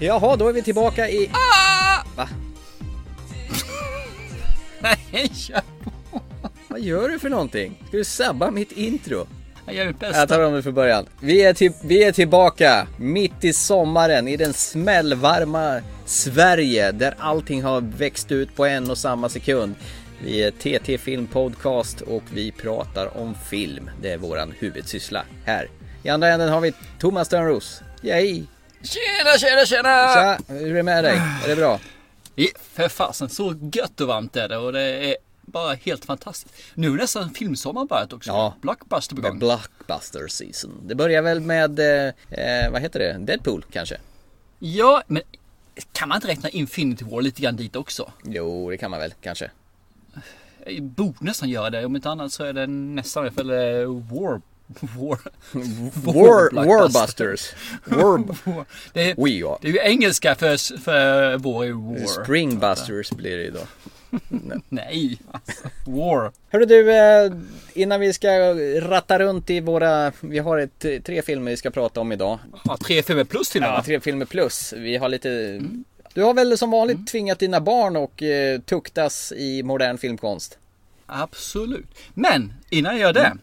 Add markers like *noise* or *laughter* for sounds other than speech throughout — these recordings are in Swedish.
Jaha, då är vi tillbaka i... Ah! Va? *laughs* Nej, kör Vad gör du för någonting? Ska du sabba mitt intro? Jag gör mitt Jag bästa. tar om det från början. Vi är, till, vi är tillbaka mitt i sommaren i den smällvarma Sverige där allting har växt ut på en och samma sekund. Vi är TT Film Podcast och vi pratar om film. Det är våran huvudsyssla här. I andra änden har vi Thomas Törnros. Yay! Tjena, tjena, tjena! Tja, hur är det med dig? Är det bra? Ja, För fasen, så gött och varmt är det och det är bara helt fantastiskt. Nu är nästan filmsommaren börjat också. Ja. Blockbuster på gång. Blockbuster season. Det börjar väl med, eh, eh, vad heter det? Deadpool kanske? Ja, men kan man inte räkna Infinity War lite grann dit också? Jo, det kan man väl kanske. Jag borde nästan göra det. Om inte annat så är det nästan i alla fall War... *laughs* War... War. Warbusters. *laughs* War. Det är, we det är ju engelska för, för vår är War. Springbusters blir det ju då. *laughs* Nej, alltså. War. Hörru du, eh, innan vi ska ratta runt i våra, vi har ett, tre filmer vi ska prata om idag. Ja, tre filmer plus till och Ja, med. tre filmer plus. Vi har lite, du har väl som vanligt tvingat dina barn och eh, tuktas i modern filmkonst? Absolut. Men innan jag gör det.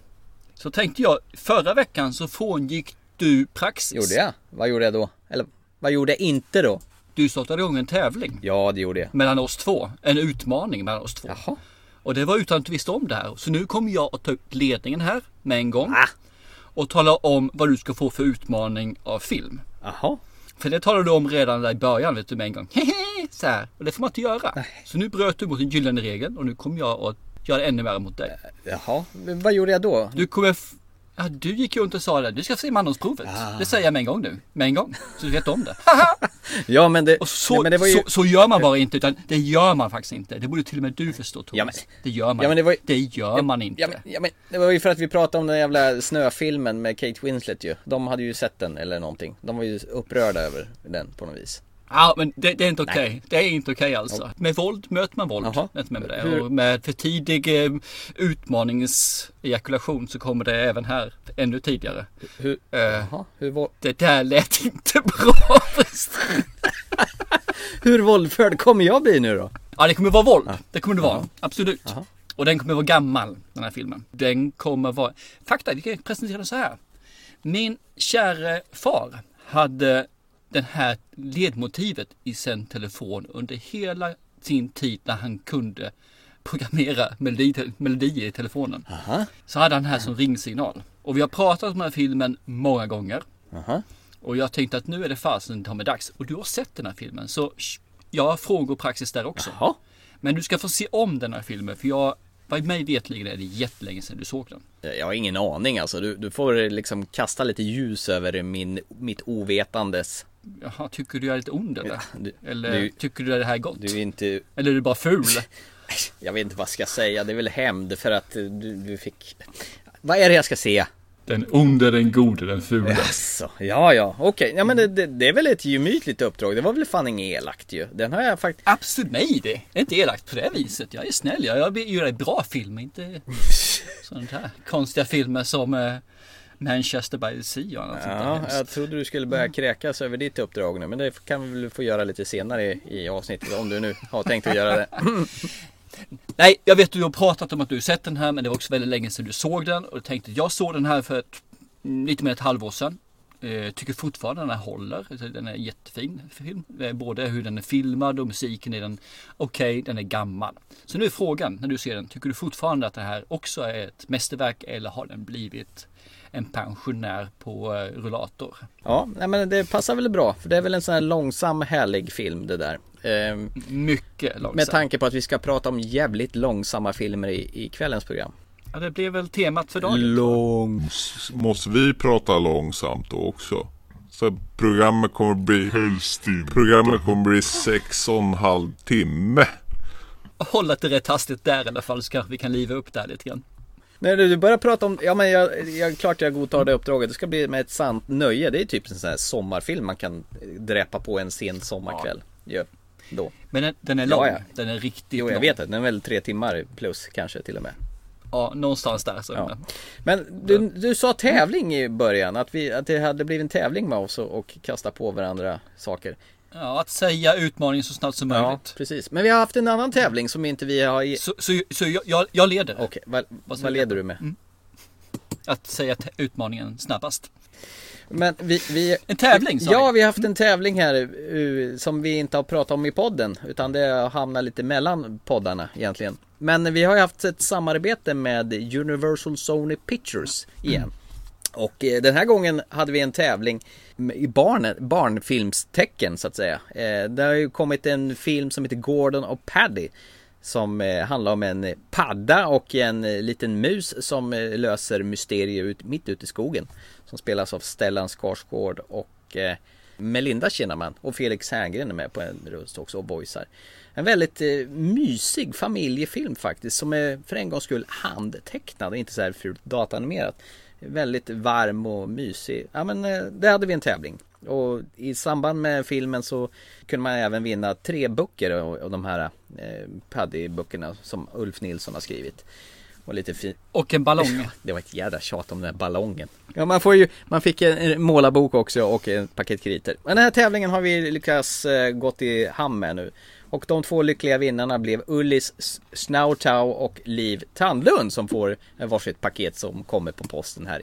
Så tänkte jag, förra veckan så frångick du praxis. Gjorde jag? Vad gjorde jag då? Eller vad gjorde jag inte då? Du startade igång en tävling. Ja, det gjorde jag. Mellan oss två. En utmaning mellan oss två. Jaha. Och det var utan att du visste om det här. Så nu kommer jag att ta upp ledningen här med en gång. Ah. Och tala om vad du ska få för utmaning av film. Jaha. För det talade du om redan där i början vet du med en gång. Hehe, *laughs* så här. Och det får man inte göra. Så nu bröt du mot den gyllene regeln och nu kommer jag att göra det ännu värre mot dig. Jaha. Men Vad gjorde jag då? Du kommer... Ja, du gick ju runt och sa det. Du ska se mandomsprovet. Ah. Det säger jag med en gång nu. Med en gång. Så du vet om det. *laughs* Ja, men det, Och så, nej, men det var ju... så, så gör man bara inte. Utan det gör man faktiskt inte. Det borde till och med du förstå Thomas. Ja, men- det gör man Ja, men det var ju- Det gör man inte. Ja men, ja men det var ju för att vi pratade om den jävla snöfilmen med Kate Winslet ju. De hade ju sett den eller någonting. De var ju upprörda över den på något vis. Ja men det, det är inte okej. Det är inte okej alltså. Med våld möter man våld. Inte med det. Hur- Och med för tidig eh, utmaningsejakulation så kommer det även här ännu tidigare. Hur, jaha, hur, det där lät *laughs* inte bra. *laughs* hur våldförd kommer jag bli nu då? ja det kommer vara våld. Det kommer det vara. Absolut. Jaha. Och den kommer vara gammal den här filmen. Den kommer vara... Fakta, vi kan presentera den så här. Min käre far hade det här ledmotivet i sin telefon under hela sin tid när han kunde programmera melodi, melodier i telefonen. Aha, Så hade han här som ringsignal. Och vi har pratat om den här filmen många gånger. aha. Och jag tänkte att nu är det fasen ta med dags. Och du har sett den här filmen. Så jag har frågor och praxis där också. Jaha. Men du ska få se om den här filmen. För jag, vad mig vetligen är det jättelänge sedan du såg den. Jag har ingen aning alltså. Du, du får liksom kasta lite ljus över min, mitt ovetandes. Jaha, tycker du jag är lite ond eller? Ja, du- eller du- tycker du att det här är gott? Du är inte, Eller är du bara ful? *laughs* jag vet inte vad jag ska säga. Det är väl hämnd för att du, du fick... Vad är det jag ska se? Den onde, den gode, den fule. Jaså, ja ja, okej. Ja men det, det, det är väl ett gemytligt uppdrag. Det var väl fan inget elakt ju. Den har jag faktiskt... Absolut, nej det är inte elakt på det viset. Jag är snäll. Jag, jag göra bra filmer, inte *laughs* sånt här konstiga filmer som eh, Manchester by the Sea och annat Ja, jag trodde du skulle börja kräkas över ditt uppdrag nu. Men det kan vi väl få göra lite senare i, i avsnittet. Om du nu har tänkt att göra det. *laughs* Nej, jag vet att du har pratat om att du har sett den här men det var också väldigt länge sedan du såg den och jag tänkte jag såg den här för ett, mm, lite mer än ett halvår sedan. Eh, tycker fortfarande den här håller. Den är jättefin film. Eh, Både hur den är filmad och musiken är den okej, den är gammal. Så nu är frågan när du ser den, tycker du fortfarande att det här också är ett mästerverk eller har den blivit en pensionär på eh, rullator? Ja, nej, men det passar väl bra. För det är väl en sån här långsam härlig film det där. Ehm, Mycket långsamt. med tanke på att vi ska prata om jävligt långsamma filmer i, i kvällens program. ja, det blev väl temat för dagen. Långs... Måste vi prata långsamt då också? Så programmet kommer bli Programmet kommer bli sex och en halv timme. Håll det rätt hastigt där i alla fall så kanske vi kan liva upp där lite grann. När du börjar prata om, ja men jag, jag, klart jag godtar det uppdraget. Det ska bli med ett sant nöje. Det är typ en sån här sommarfilm man kan dräpa på en sen sommarkväll. Ja. Då. Men den, den är Ja, lång. ja. Den är riktigt Jo jag lång. vet det, den är väl tre timmar plus kanske till och med. Ja, någonstans där. Så Ja. Men du, du sa tävling i början, att, vi, att det hade blivit en tävling med oss och, och kasta på varandra saker. Ja, att säga utmaningen så snabbt som Ja, möjligt. precis. Men vi har haft en annan tävling som inte vi har... i- Så, så, så jag, jag, leder. Okej, vad, Vad vad leder du? med? Att säga utmaningen snabbast. Men vi, vi... En tävling sa Ja, vi. har haft en tävling här som vi inte har pratat om i podden. Utan det har hamnat lite mellan poddarna egentligen. Men vi har ju haft ett samarbete med Universal Sony Pictures igen. Och eh, den här gången hade vi en tävling i barn, barnfilmstecken så att säga. Eh, det har ju kommit en film som heter Gordon och Paddy. Som eh, handlar om en padda och en liten mus som löser mysterier ut, mitt ute i skogen. Som spelas av Stellan Skarsgård och Melinda Kinnaman och Felix Herngren är med på en röst också och boysar. En väldigt eh, mysig familjefilm faktiskt som är för en gångs skull handtecknad och inte så här fult datanimerat. Väldigt varm och mysig. Ja men eh, där hade vi en tävling. Och i samband med filmen så kunde man även vinna tre böcker och, och de här eh, Paddy-böckerna som Ulf Nilsson har skrivit. Och lite fint. Och en ballong. *laughs* Det var ett jädra tjat om den här ballongen. Ja, man får ju, man fick en, målarbok också och en paket kriter. Men den här tävlingen har vi lyckats eh, gått i hamn med nu. Och de två lyckliga vinnarna blev Ullis Snautau och Liv Tandlund som får varsitt paket som kommer på posten här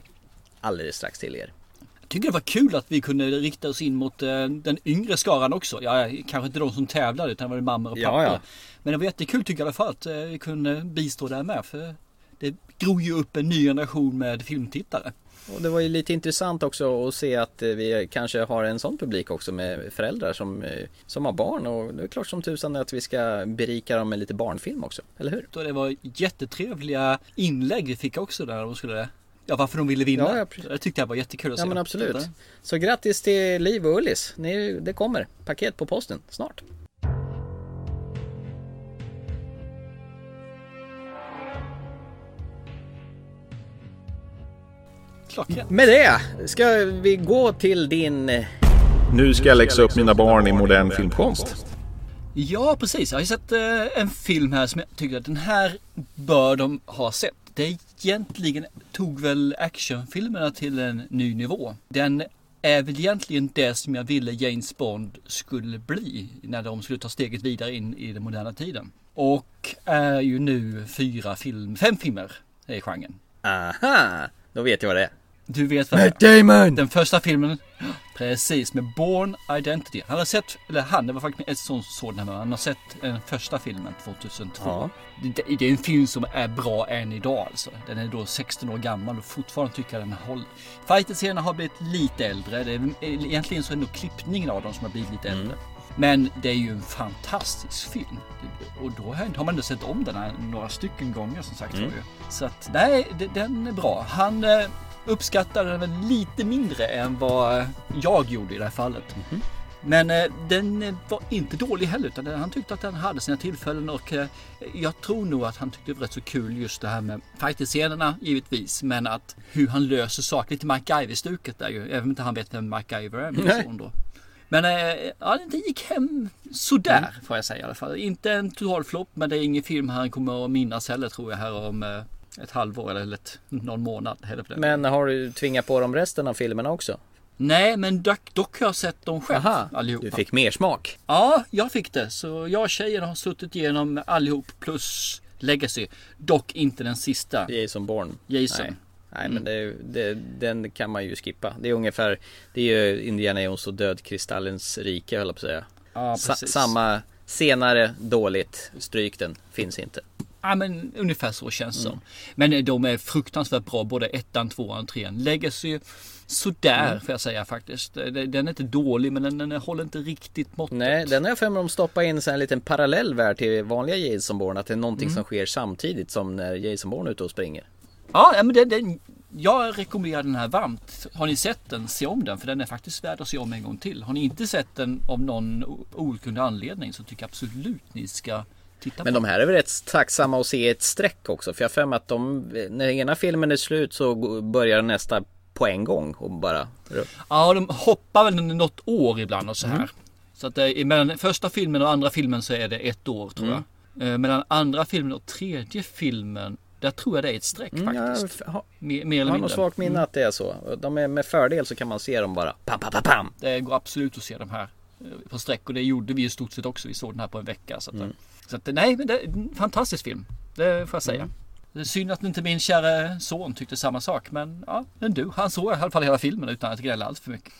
alldeles strax till er. Jag tycker det var kul att vi kunde rikta oss in mot eh, den yngre skaran också. Ja, kanske inte de som tävlade utan det var det mammor och Ja, pappor. ja. Men det var jättekul tycker jag i alla fall att eh, vi kunde bistå där med. För det gror ju upp en ny generation med filmtittare. Och det var ju lite intressant också att se att eh, vi kanske har en sån publik också med föräldrar som, eh, som har barn och det är klart som tusan att vi ska berika dem med lite barnfilm också, eller hur? Och det var jättetrevliga inlägg vi fick också där de skulle Ja varför de ville vinna. Ja, ja, precis. det tyckte jag var jättekul att se. Ja men absolut. Så grattis till Liv och Ullis. Ni, det kommer paket på posten snart. Klockrent. Med det ska vi gå till din... Nu ska jag läxa upp mina barn i modern filmkonst. Ja precis, jag har ju sett eh, en film här som jag tycker att den här bör de ha sett. Det egentligen tog väl actionfilmerna till en ny nivå. Den är väl egentligen det som jag ville James Bond skulle bli när de skulle ta steget vidare in i den moderna tiden. Och är ju nu fyra film, fem filmer i genren. Aha! Då vet jag vad det är. Du vet vad är? Damon! Den första filmen, precis med Born Identity. Han har sett, eller han, det var faktiskt ett som såg den här, han har sett den första filmen 2002. Ja. Det, det är en film som är bra än idag alltså. Den är då 16 år gammal och fortfarande tycker jag den håller. Fighter-scenerna har blivit lite äldre. Det är, egentligen så är det nog klippningen av dem som har blivit lite äldre. Men det är ju en fantastisk film. Och då har man ändå sett om den här några stycken gånger som sagt. ju. Så att nej, den är bra. Han uppskattar den lite mindre än vad eh, jag gjorde i det här fallet. Men eh, den eh, var inte dålig heller utan den- han tyckte att den hade sina tillfällen och eh, jag tror nog att han tyckte det var rätt så kul just det här med fighter-scenerna givetvis men att hur han löser saker, lite MacGyver-stuket där ju, även om inte han vet vem MacGyver är son då. Men eh, ja, det gick hem sådär får jag säga i alla fall. Inte en total flopp men det är ingen film han kommer att minnas heller tror jag här om eh, ett halvår eller ett, någon månad. Men har du tvingat på dem resten av filmerna också? Nej men dock, dock har jag sett dem själv Aha, allihopa. du fick mer smak. Ja, jag fick det. Så jag och tjejen har suttit igenom allihop plus Legacy. Dock inte den sista. Jason Bourne. Jason. Nej, Nej men det, det, den kan man ju skippa. Det är ungefär, det är ju Indiana Jones och Dödkristallens rike höll jag på att säga. Ja, Sa, precis. samma senare dåligt, stryk den, finns inte. Ja, men ungefär så känns det Mm. som. Men eh, de är fruktansvärt bra, både ettan, tvåan och trean. Legacy, sådär Mm. får jag säga faktiskt. Eh, Den är inte dålig, men den, den håller inte riktigt måttet. Nej, den har jag för mig de stoppar in en liten parallell värld till vanliga Jason Bourne. Att det är någonting Mm. som sker samtidigt som när Jason Bourne är ute och springer. Ja, men den, den, jag rekommenderar den här varmt. Har ni sett den, se om den. För den är faktiskt värd att se om en gång till. Har ni inte sett den av någon outgrundlig anledning så tycker jag absolut ni ska titta Men på de här är väl rätt tacksamma att se i ett streck också. För jag har för mig att de, när ena filmen är slut så börjar nästa på en gång och bara Ja, de hoppar väl något år ibland och så Mm. här. Så att det är, mellan första filmen och andra filmen så är det ett år tror Mm. jag. Eh, Mellan andra filmen och tredje filmen, där tror jag det är ett streck Mm, jag faktiskt. har, Mer, mer jag eller har något mindre. svagt minne att det är så. De är med fördel så kan man se dem bara pam, pam, pam, pam. Det går absolut att se de här eh, på sträck och det gjorde vi i stort sett också. Vi såg den här på en vecka. Så att, mm. Så att nej, men det är en fantastisk film. Det får jag säga. Mm. Det är synd att inte min kära son tyckte samma sak. Men ja, men du, han såg i alla fall hela filmen utan att gnälla allt för mycket.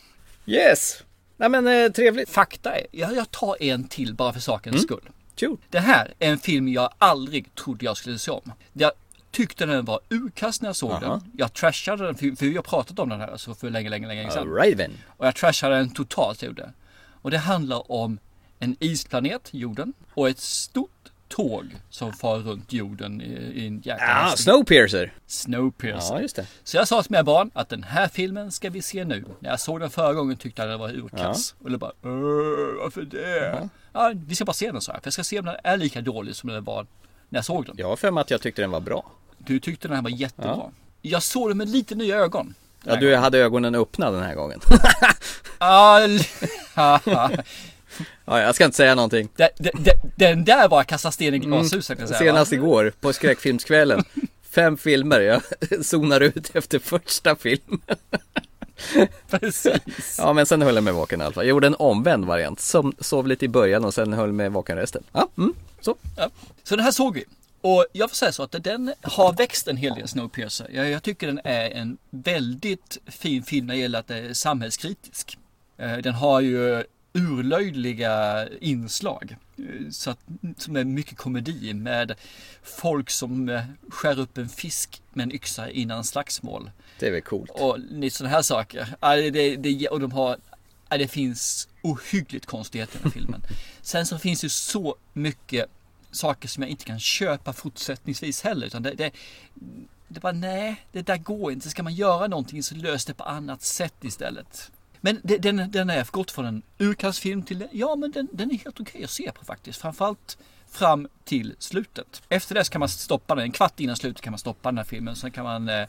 Yes! Nej men eh, trevligt. Fakta är, jag, jag tar en till bara för sakens Mm. skull. Kul. Det här är en film jag aldrig trodde jag skulle se om. Jag tyckte den var urkast när jag såg Aha. den. Jag trashade den, för, för vi har pratat om den här så för länge, länge, länge sedan. Raven. Och jag trashade den totalt gjorde. Och det handlar om en isplanet, jorden, och ett stort tåg som far runt jorden i, i en jäkla Ja, hastighet. Snowpiercer. Snowpiercer. Ja, just det. Så jag sa till mina barn att den här filmen ska vi se nu. När jag såg den förra gången tyckte jag den var urkass. Och det bara, "Åh, varför det? Ja, vi ska bara se den så här. För jag ska se om den är lika dålig som den var när jag såg den. Jag har för mig att jag tyckte den var bra. Du tyckte den här var jättebra. Jag såg den med lite nya ögon. Ja, du hade ögonen öppna den här gången. *laughs* *laughs* *laughs* Ja, jag ska inte säga någonting. den, den, den där var kasta sten i glashuset jag säga. va? Senast igår på skräckfilmskvällen. Fem filmer, jag *laughs* zonar ut efter första filmen. *laughs* Precis. Ja, men sen höll jag mig vaken i alla fall. Jag gjorde en omvänd variant. Som, sov lite i början och sen höll mig vaken resten. Ja, mm, så. Ja. Så den här såg vi. Och jag får säga så att den har växt en hel del Snowpiercer. Jag, jag tycker den är en väldigt fin film när det gäller att det är samhällskritisk. Eh, Den har ju urlöjliga inslag. eh, Så att, som är mycket komedi med folk som eh, skär upp en fisk med en yxa innan slagsmål. Det är väl coolt. Och sådana här saker. Det, det, och de har, det finns ohyggligt konstigheter i den här filmen. *laughs* Sen så finns det så mycket saker som jag inte kan köpa fortsättningsvis heller. Utan det, det, det bara nej, det där går inte. Ska man göra någonting så lös det på annat sätt istället. Men den, den är gått från en urkastfilm till, ja men den, den är helt okej att se på faktiskt. Framförallt fram till slutet. Efter det kan man stoppa den, en kvart innan slutet kan man stoppa den här filmen. Sen kan man eh,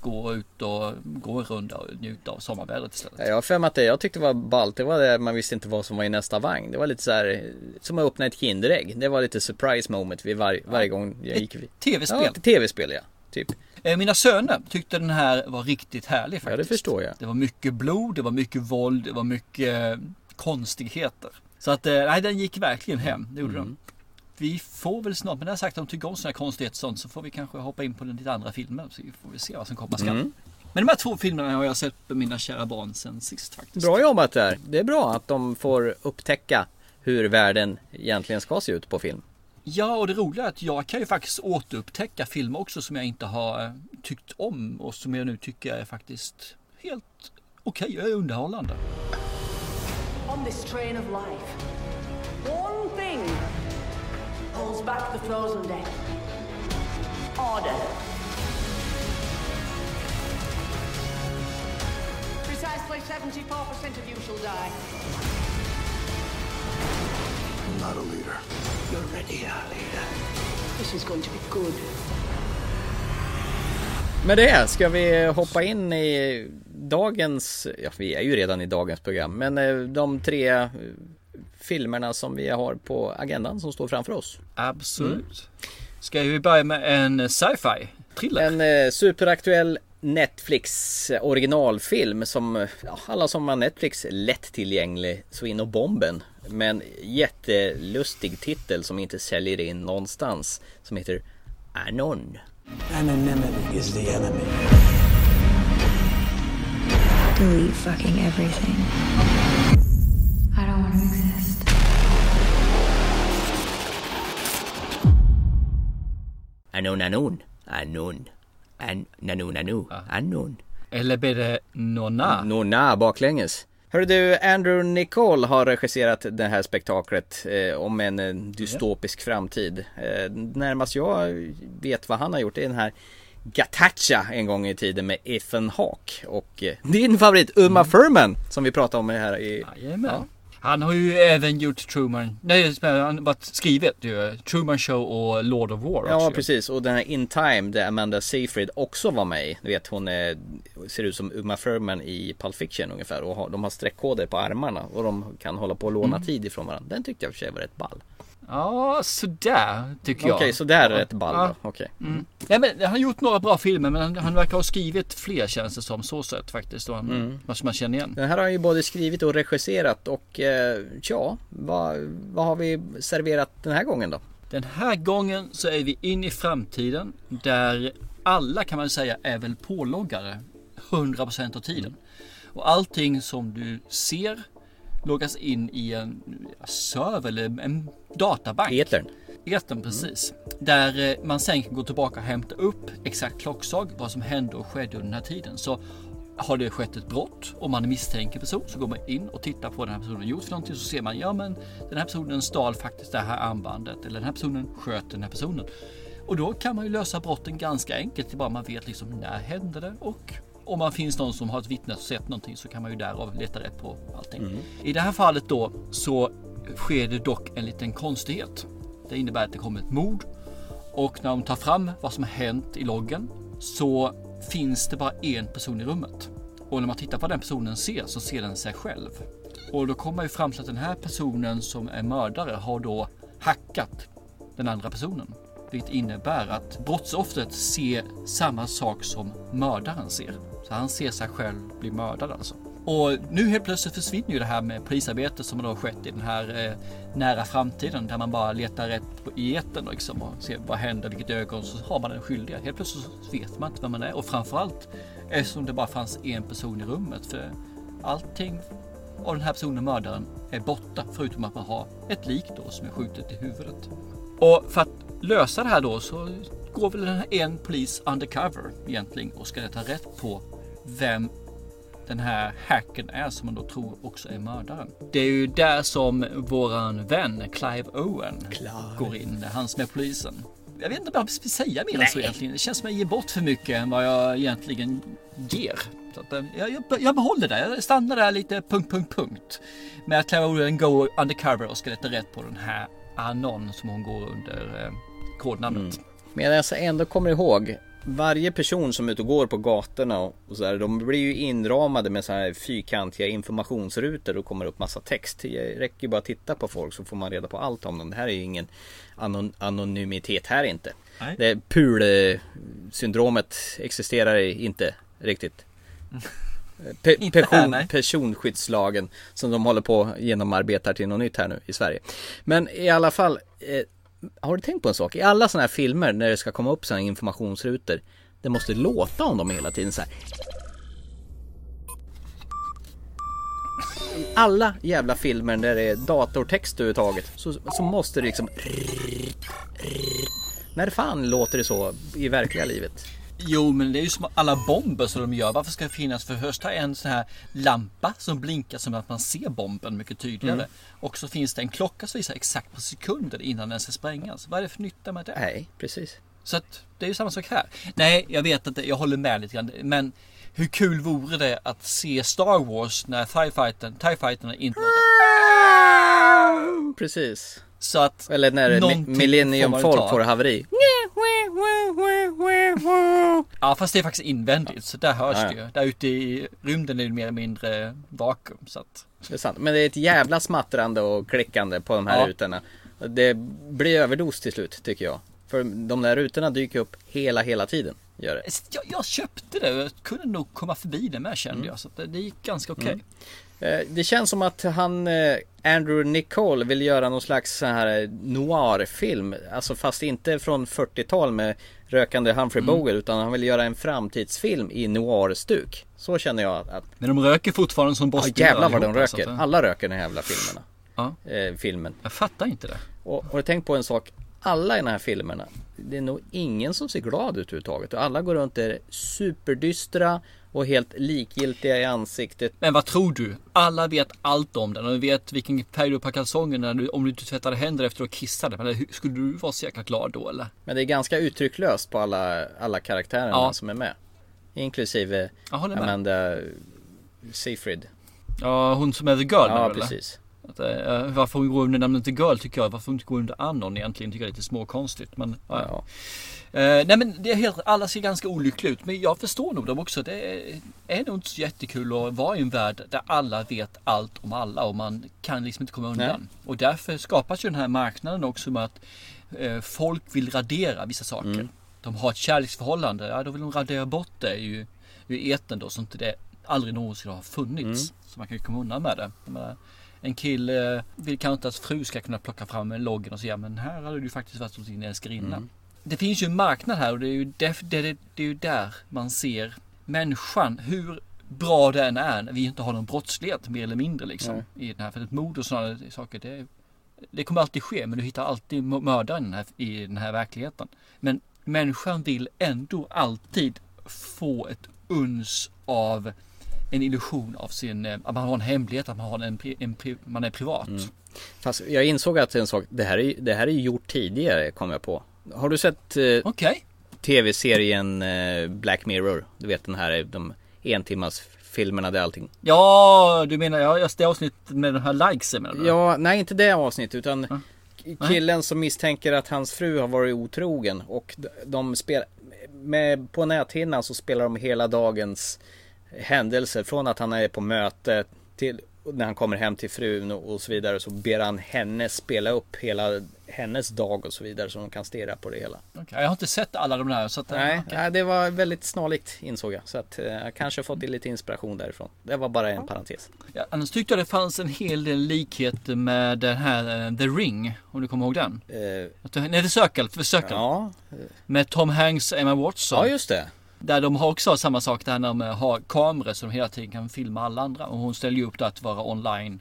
gå ut och gå en runda och njuta av sommarvädret istället. Jag har för mig att det jag tyckte var ballt, det var det man visste inte vad som var i nästa vagn. Det var lite så här som att öppna ett Kinderägg. Det var lite surprise moment vid var, varje gång jag gick. Tv-spel. Ja, tv-spel ja. Typ. Eh, Mina söner tyckte den här var riktigt härlig faktiskt. Ja, det förstår jag. Det var mycket blod, det var mycket våld, det var mycket eh, konstigheter. Så att, eh, nej den gick verkligen hem, det gjorde Mm. den. Vi får väl snart, men när jag sagt att de tycker om sådana här konstigheter sånt så får vi kanske hoppa in på den lite andra filmer. Så får vi se vad som komma skall. Mm. Men de här två filmerna har jag sett med mina kära barn sen sist faktiskt. Bra jobbat där. Det är bra att de får upptäcka hur världen egentligen ska se ut på film. Ja, och det roliga är att jag kan ju faktiskt återupptäcka filmer också som jag inte har eh, tyckt om och som jag nu tycker är faktiskt helt okej och underhållande. On this train of life, one thing holds back the frozen death. Order. Precisely 74% of you shall die. I'm not a leader. You're already our leader. This is going to be good. Med det ska vi hoppa in i dagens, ja vi är ju redan i dagens program, men eh, de tre eh, filmerna som vi har på agendan som står framför oss. Absolut. Ska vi börja med en sci-fi thriller? En eh, superaktuell Netflix originalfilm som eh, ja, alla som har Netflix lättillgänglig så in och bomben. Men jättelustig titel som inte säljer in någonstans som heter Anon. Anonymity is the enemy. delete fucking everything. I don't want to exist. Anon Anon Anon An Nanon Nano Anon Eller blir det Nonna? Nona baklänges. Hörru du, Andrew Nicole har regisserat det här spektaklet eh, om en eh, dystopisk framtid. Eh, närmast jag vet vad han har gjort är den här Gatacha en gång i tiden med Ethan Hawke och eh, din favorit Uma Thurman som vi pratade om här i... Jajamän. Han har ju även gjort Truman, nej han har skrivit ju Truman Show och Lord of War Ja också. precis och den här In Time där Amanda Seyfried också var med. Du vet hon är, ser ut som Uma Thurman i Pulp Fiction ungefär och har, de har streckkoder på armarna och de kan hålla på och låna tid ifrån varandra. Den tyckte jag för sig var rätt ball. Ja, sådär tycker Okej, jag. så det här är rätt ball Ja. Okej. Mm. Nej, men han har gjort några bra filmer men han, han verkar ha skrivit fler känns det som. Så sett faktiskt. Han, Mm. Vad som man känner igen. Den här har han ju både skrivit och regisserat och eh, ja, vad, vad har vi serverat den här gången då? Den här gången så är vi in i framtiden där alla kan man säga är väl påloggare 100% av tiden. Och allting som du ser loggas in i en server eller en databank. Etern. Etern precis. Där eh, man sen kan gå tillbaka och hämta upp exakt klockslag vad som hände och skedde under den här tiden. Så har det skett ett brott och man misstänker en person så går man in och tittar på vad den här personen gjort för någonting så ser man ja men den här personen stal faktiskt det här armbandet eller den här personen sköt den här personen. Och då kan man ju lösa brotten ganska enkelt. Bara man vet liksom när hände det och om man finns någon som har ett vittne och sett någonting så kan man ju därav leta rätt på allting. I det här fallet då så sker det dock en liten konstighet. Det innebär att det kommer ett mord och när de tar fram vad som har hänt i loggen så finns det bara en person i rummet. Och när man tittar på vad den personen ser så ser den sig själv. Och då kommer man ju fram till att den här personen som är mördare har då hackat den andra personen. Vilket innebär att brottsoffret ser samma sak som mördaren ser. Så han ser sig själv bli mördad alltså. Och nu helt plötsligt försvinner ju det här med polisarbete som har skett i den här eh, nära framtiden där man bara letar rätt på i etern liksom och ser vad händer, vilket ögon så har man den skyldiga. Helt plötsligt så vet man inte vem man är och framförallt eftersom det bara fanns en person i rummet för allting av den här personen, mördaren, är borta förutom att man har ett lik då som är skjutet i huvudet. Och för att lösa det här då så går väl den här en polis undercover egentligen och ska leta rätt på vem den här hacken är som man då tror också är mördaren. Det är ju där som våran vän Clive Owen går in. Han som är polisen. Jag vet inte om jag ska säga mer än så egentligen. Det känns som att jag ger bort för mycket än vad jag egentligen ger. Så att, eh, jag, jag, jag behåller det. Jag stannar där lite punkt, punkt, punkt. Med att Clive Owen går undercover och ska leta rätt på den här Anon som hon går under eh, kodnamnet. Men jag ändå kommer ihåg varje person som är ute och går på gatorna och så där, de blir ju inramade med så här fyrkantiga informationsrutor och kommer upp massa text. Det räcker ju bara att titta på folk så får man reda på allt om dem. Det här är ju ingen anon anonymitet här inte. Nej. Det PUL-syndromet existerar inte riktigt. *laughs* Pe här, person, personskyddslagen som de håller på genomarbetar till något nytt här nu i Sverige. Men i alla fall, eh, har du tänkt på en sak? I alla sådana här filmer när det ska komma upp sådana informationsrutor, det måste låta om dem hela tiden så här. I alla jävla filmer där det är datortext överhuvudtaget så, så måste det liksom När fan låter det så i verkliga livet? Jo, men det är ju som alla bomber som de gör. Varför ska det finnas för första en sån här lampa som blinkar som att man ser bomben mycket tydligare. Och så finns det en klocka som visar exakt på sekunder innan den ska sprängas. Vad är det för nytta med det? Nej, precis. Så att det är ju samma sak här. Nej, jag vet inte. Jag håller med lite grann. Men hur kul vore det att se Star Wars när TIE Fighter, TIE Fighterna inte Precis. Så att Eller när Millennium Folk får haveri. Ja fast det är faktiskt invändigt så där hörs Ja, det ju. Där ute i rymden är det mer eller mindre vakuum. Så att, Det är sant. Men det är ett jävla smattrande och klickande på de här Ja. rutorna. Det blir överdos till slut tycker jag. För de där rutorna dyker upp hela, hela tiden. Gör det. jag, jag köpte det och kunde nog komma förbi det med kände jag. Så det, det gick ganska okej. Eh, Det känns som att han, eh, Andrew Nicole, vill göra någon slags så här eh, noir-film. Alltså fast inte från 40-tal med rökande Humphrey Mm. Bogart utan han vill göra en framtidsfilm i noir-stuk. Så känner jag att, Men de röker fortfarande som ja bossbilar jävlar vad de allihopa, så röker. Alla röker i de här jävla filmerna. Ja. Eh, filmen. Jag fattar inte det. Och har du tänkt på en sak? Alla i de här filmerna, det är nog ingen som ser glad ut överhuvudtaget. Och alla går runt och är superdystra och helt likgiltiga i ansiktet. Men vad tror du? Alla vet allt om den och du vet vilken färg du har på kalsongerna du, om du inte tvättade händer efter att kissade. Men hur- skulle du vara så jäkla glad då eller? Men det är ganska uttrycklöst på alla, alla karaktärerna Ja. som är med. Inklusive med. Amanda Seyfried. Ja, hon som är the girl Ja, nu, eller? Att, eh, varför hon går under namnet The Girl tycker jag, varför hon inte går under Anon egentligen tycker jag är lite småkonstigt. Men, ja. Ja. Eh, nej men det är helt, alla ser ganska olyckliga ut. Men jag förstår nog dem också. Det är, är nog inte så jättekul att vara i en värld där alla vet allt om alla och man kan liksom inte komma undan. Och därför skapas ju den här marknaden också med att eh, folk vill radera vissa saker. De har ett kärleksförhållande, ja då vill de radera bort det ur, ur etern då så inte det aldrig någonsin har funnits. Så man kan ju komma undan med det. En kille vill kanske inte att fru ska kunna plocka fram en loggen och säga men här hade du faktiskt varit hos din älskarinna. Det finns ju en marknad här och det är ju, def, det, det, det är ju där man ser människan. Hur bra den är när vi inte har någon brottslighet mer eller mindre liksom. I den här, för ett mord och sådana saker. Det, det kommer alltid ske men du hittar alltid mö- mördaren här, i den här verkligheten. Men människan vill ändå alltid få ett uns av en illusion av sin, eh, att man har en hemlighet, att man, har en, en, man är privat. Fast jag insåg att en sak, det här är, det här är gjort tidigare kom jag på. Har du sett eh, Okej. tv-serien eh, Black Mirror? Du vet den här, de entimmas filmerna där allting. Ja, du menar, ja, just det avsnittet med den här likesen menar du? Ja, nej inte det avsnittet utan k- killen som misstänker att hans fru har varit otrogen och de spelar med, på näthinnan så spelar de hela dagens händelser från att han är på möte till när han kommer hem till frun och, så vidare så ber han henne spela upp hela hennes dag och så vidare så de kan stirra på det hela. Okej, jag har inte sett alla de där så att, eh, Nej, okej. nej, det var väldigt snarlikt insåg jag. Så att eh, jag kanske har fått lite inspiration därifrån. Det var bara en parentes. Ja, annars tyckte jag det fanns en hel del likhet med den här eh, The Ring, om du kommer ihåg den? Eh, du- Nej, The Circle, The Circle. ja, Med Tom Hanks och Emma Watson. ja, just det. Där de har också samma sak där när de har kameror så de hela tiden kan filma alla andra. Och hon ställer ju upp det att vara online,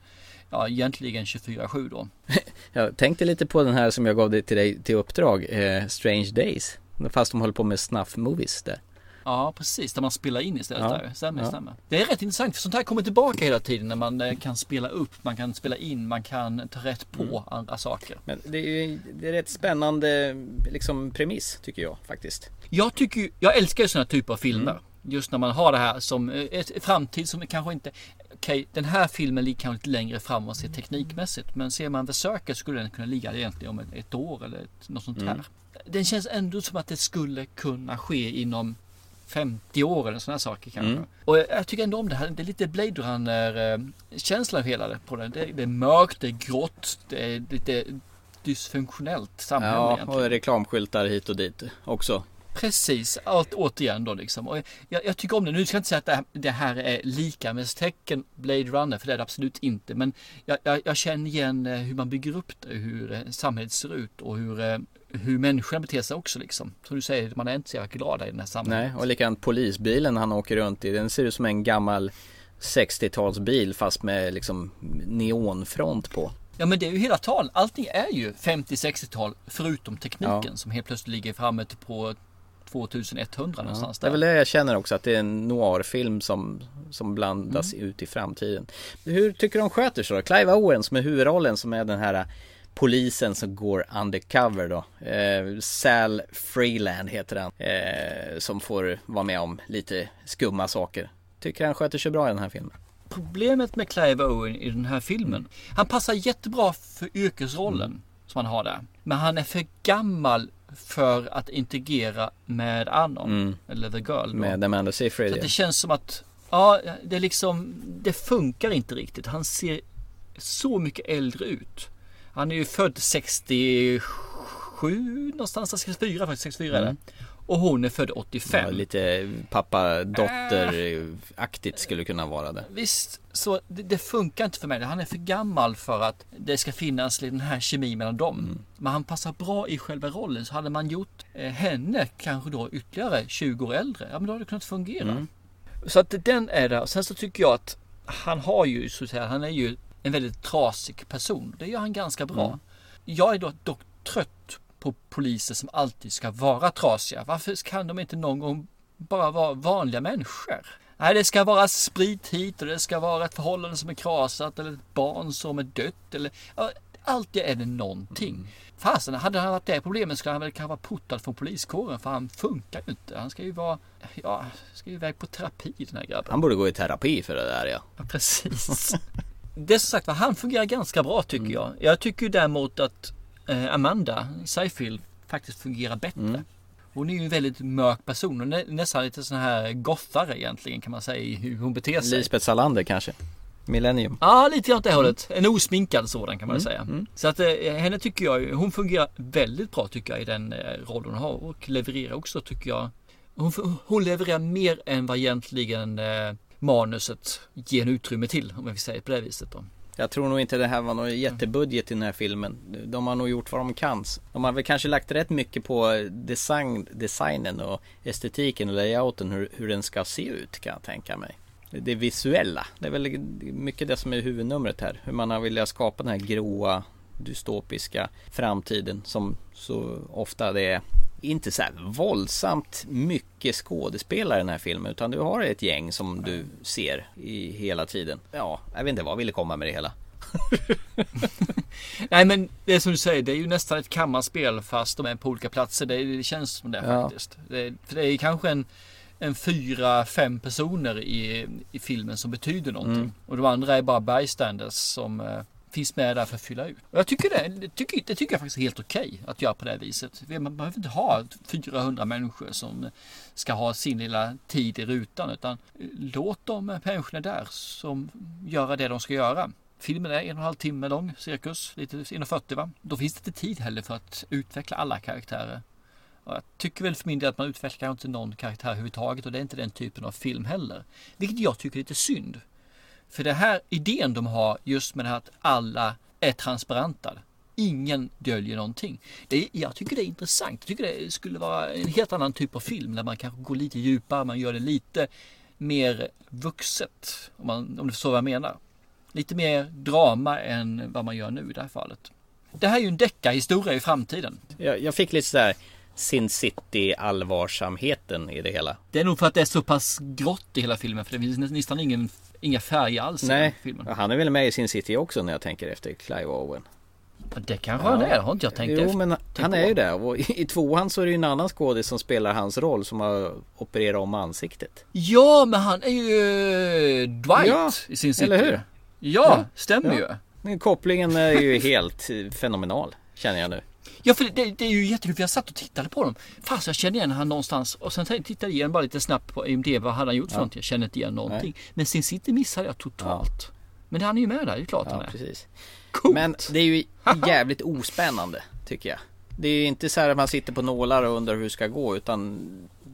ja egentligen 24-7 då. *laughs* Jag tänkte lite på den här som jag gav dig till dig till uppdrag, eh, Strange Days. Fast de håller på med snuff movies där. Ja precis, där man spelar in istället Ja, där. Stämmer, ja. stämmer. Det är rätt intressant för sånt här kommer tillbaka hela tiden när man eh, kan spela upp, man kan spela in, man kan ta rätt på Mm. andra saker. Men det är det är rätt spännande liksom premiss tycker jag faktiskt. Jag tycker jag älskar ju sådana typer av filmer. Mm. Just när man har det här som eh, ett framtid som kanske inte Okej, den här filmen ligger kanske lite längre fram och ser teknikmässigt. Men ser man The Circle skulle den kunna ligga egentligen om ett, ett år eller ett, något sånt här. Mm. Den känns ändå som att det skulle kunna ske inom 50 år eller sådana saker kanske. Mm. Och jag, tycker ändå om det här. Det är lite Blade Runner eh, hela det på den. Det, det är mörkt, det är grått, det är lite dysfunktionellt samhälle Ja, egentligen. och reklamskyltar hit och dit också. Precis, allt återigen då liksom. Och jag, jag tycker om det. Nu ska jag inte säga att det här, det här är lika med tecken Blade Runner, för det är det absolut inte. Men jag, jag, jag känner igen eh, hur man bygger upp det, hur eh, samhället ser ut och hur, eh, hur människan beter sig också liksom. Som du säger, man är inte så jävla glada i den här samhället. Nej, och likadant polisbilen han åker runt i. Den ser ut som en gammal 60-talsbil fast med liksom neonfront på. Ja men det är ju hela talen. Allting är ju 50-60-tal förutom tekniken Ja. som helt plötsligt ligger framme på 2100 någonstans Det är där. väl det jag känner också att det är en noirfilm som, som blandas Mm. ut i framtiden. Hur tycker du de sköter sig då? Clive Owen som är huvudrollen som är den här polisen som går undercover då. Eh, Sal Freeland heter han. Eh, som får vara med om lite skumma saker. Tycker han sköter sig bra i den här filmen. Problemet med Clive Owen i den här filmen. Han passar jättebra för yrkesrollen som han har där. Men han är för gammal för att integrera med Anon. Eller The Girl. Då. Med Amanda Så Seyfried. ja. det känns som att ja, det är liksom det funkar inte riktigt. Han ser så mycket äldre ut. Han är ju född 67 någonstans, 64 faktiskt, 64 är det. Och hon är född 85. Ja, lite pappa-dotter-aktigt skulle kunna vara det. Visst, så det, det funkar inte för mig. Han är för gammal för att det ska finnas den här kemi mellan dem. Mm. Men han passar bra i själva rollen. Så hade man gjort eh, henne kanske då ytterligare 20 år äldre, ja men då hade det kunnat fungera. Mm. Så att den är där. Sen så tycker jag att han har ju, så att säga, han är ju en väldigt trasig person. Det gör han ganska bra. Mm. Jag är då dock trött på poliser som alltid ska vara trasiga. Varför kan de inte någon gång bara vara vanliga människor? Nej, det ska vara sprit hit och det ska vara ett förhållande som är krasat eller ett barn som är dött eller alltid är det någonting. Fasen, hade han varit det problemet skulle han väl kanske vara portad från poliskåren för han funkar ju inte. Han ska ju vara, ja, ska ju iväg på terapi den här grabben. Han borde gå i terapi för det där ja. Ja, precis. *laughs* det är som sagt var, han fungerar ganska bra tycker Mm. jag. Jag tycker ju däremot att Amanda Seyfield faktiskt fungerar bättre. Mm. Hon är ju en väldigt mörk person och nä, nästan lite sån här gothare egentligen kan man säga i hur hon beter sig. Lisbeth Salander kanske. Millennium. Ja, lite grann åt det Mm. hållet. En osminkad sådan kan man säga. Så att eh, henne tycker jag, hon fungerar väldigt bra tycker jag i den eh, rollen hon har och levererar också tycker jag. Hon, hon levererar mer än vad egentligen eh, manuset ger en utrymme till om vill säga på det viset då. Jag tror nog inte det här var någon jättebudget i den här filmen. De har nog gjort vad de kan. De har väl kanske lagt rätt mycket på design, designen och estetiken och layouten hur, hur den ska se ut kan jag tänka mig. Det visuella, det är väl mycket det som är huvudnumret här. Hur man har velat skapa den här gråa dystopiska framtiden som så ofta det är inte så här våldsamt mycket skådespelare i den här filmen utan du har ett gäng som du ser i hela tiden. Ja, jag vet inte vad jag ville komma med det hela. *laughs* Nej men det som du säger, det är ju nästan ett kammarspel fast de är på olika platser. Det, det känns som det Ja. faktiskt. Det, för det är kanske en, en fyra, fem personer i, i filmen som betyder någonting. Mm. Och de andra är bara bystanders som eh, finns med där för att fylla ut. Och jag tycker det, det, tycker, det tycker jag faktiskt är helt okej att göra på det här viset. Man behöver inte ha 400 människor som ska ha sin lilla tid i rutan utan låt de människorna där som göra det de ska göra. Filmen är en och en halv timme lång, cirkus, lite 1,40 va. Då finns det inte tid heller för att utveckla alla karaktärer. Och jag tycker väl för min del att man utvecklar inte någon karaktär överhuvudtaget och det är inte den typen av film heller. Vilket jag tycker är lite synd. För det här idén de har just med det här att alla är transparenta. Ingen döljer någonting. Det är, jag tycker det är intressant. Jag tycker det skulle vara en helt annan typ av film där man kanske går lite djupare, man gör det lite mer vuxet. Om, man, om du förstår vad jag menar. Lite mer drama än vad man gör nu i det här fallet. Det här är ju en deckarhistoria i framtiden. Jag, jag fick lite sådär Sin City allvarsamheten i det hela. Det är nog för att det är så pass grått i hela filmen för det finns nästan ingen, inga färger alls i Nej, den filmen. han är väl med i Sin City också när jag tänker efter Clive Owen. Ja, Det kanske han är, har inte jag tänkt Jo efter. men han är ju det och i, i tvåan så är det ju en annan skådis som spelar hans roll som har opererat om ansiktet. Ja, men han är ju eh, Dwight Ja, i sin city. eller hur? Ja, stämmer Ja. ju. Men kopplingen är ju helt *laughs* fenomenal känner jag nu. Ja, för det, det är ju jättekul för jag satt och tittade på dem. Fast jag kände igen han någonstans och sen tittade jag igen bara lite snabbt på IMDB. Vad hade han gjort för någonting? Jag kände inte igen någonting. Men sin city missade jag totalt. Men han är ju med där, det är klart han Ja, är. precis. Coolt. Men det är ju jävligt ospännande tycker jag. Det är ju inte så här att man sitter på nålar och undrar hur det ska gå utan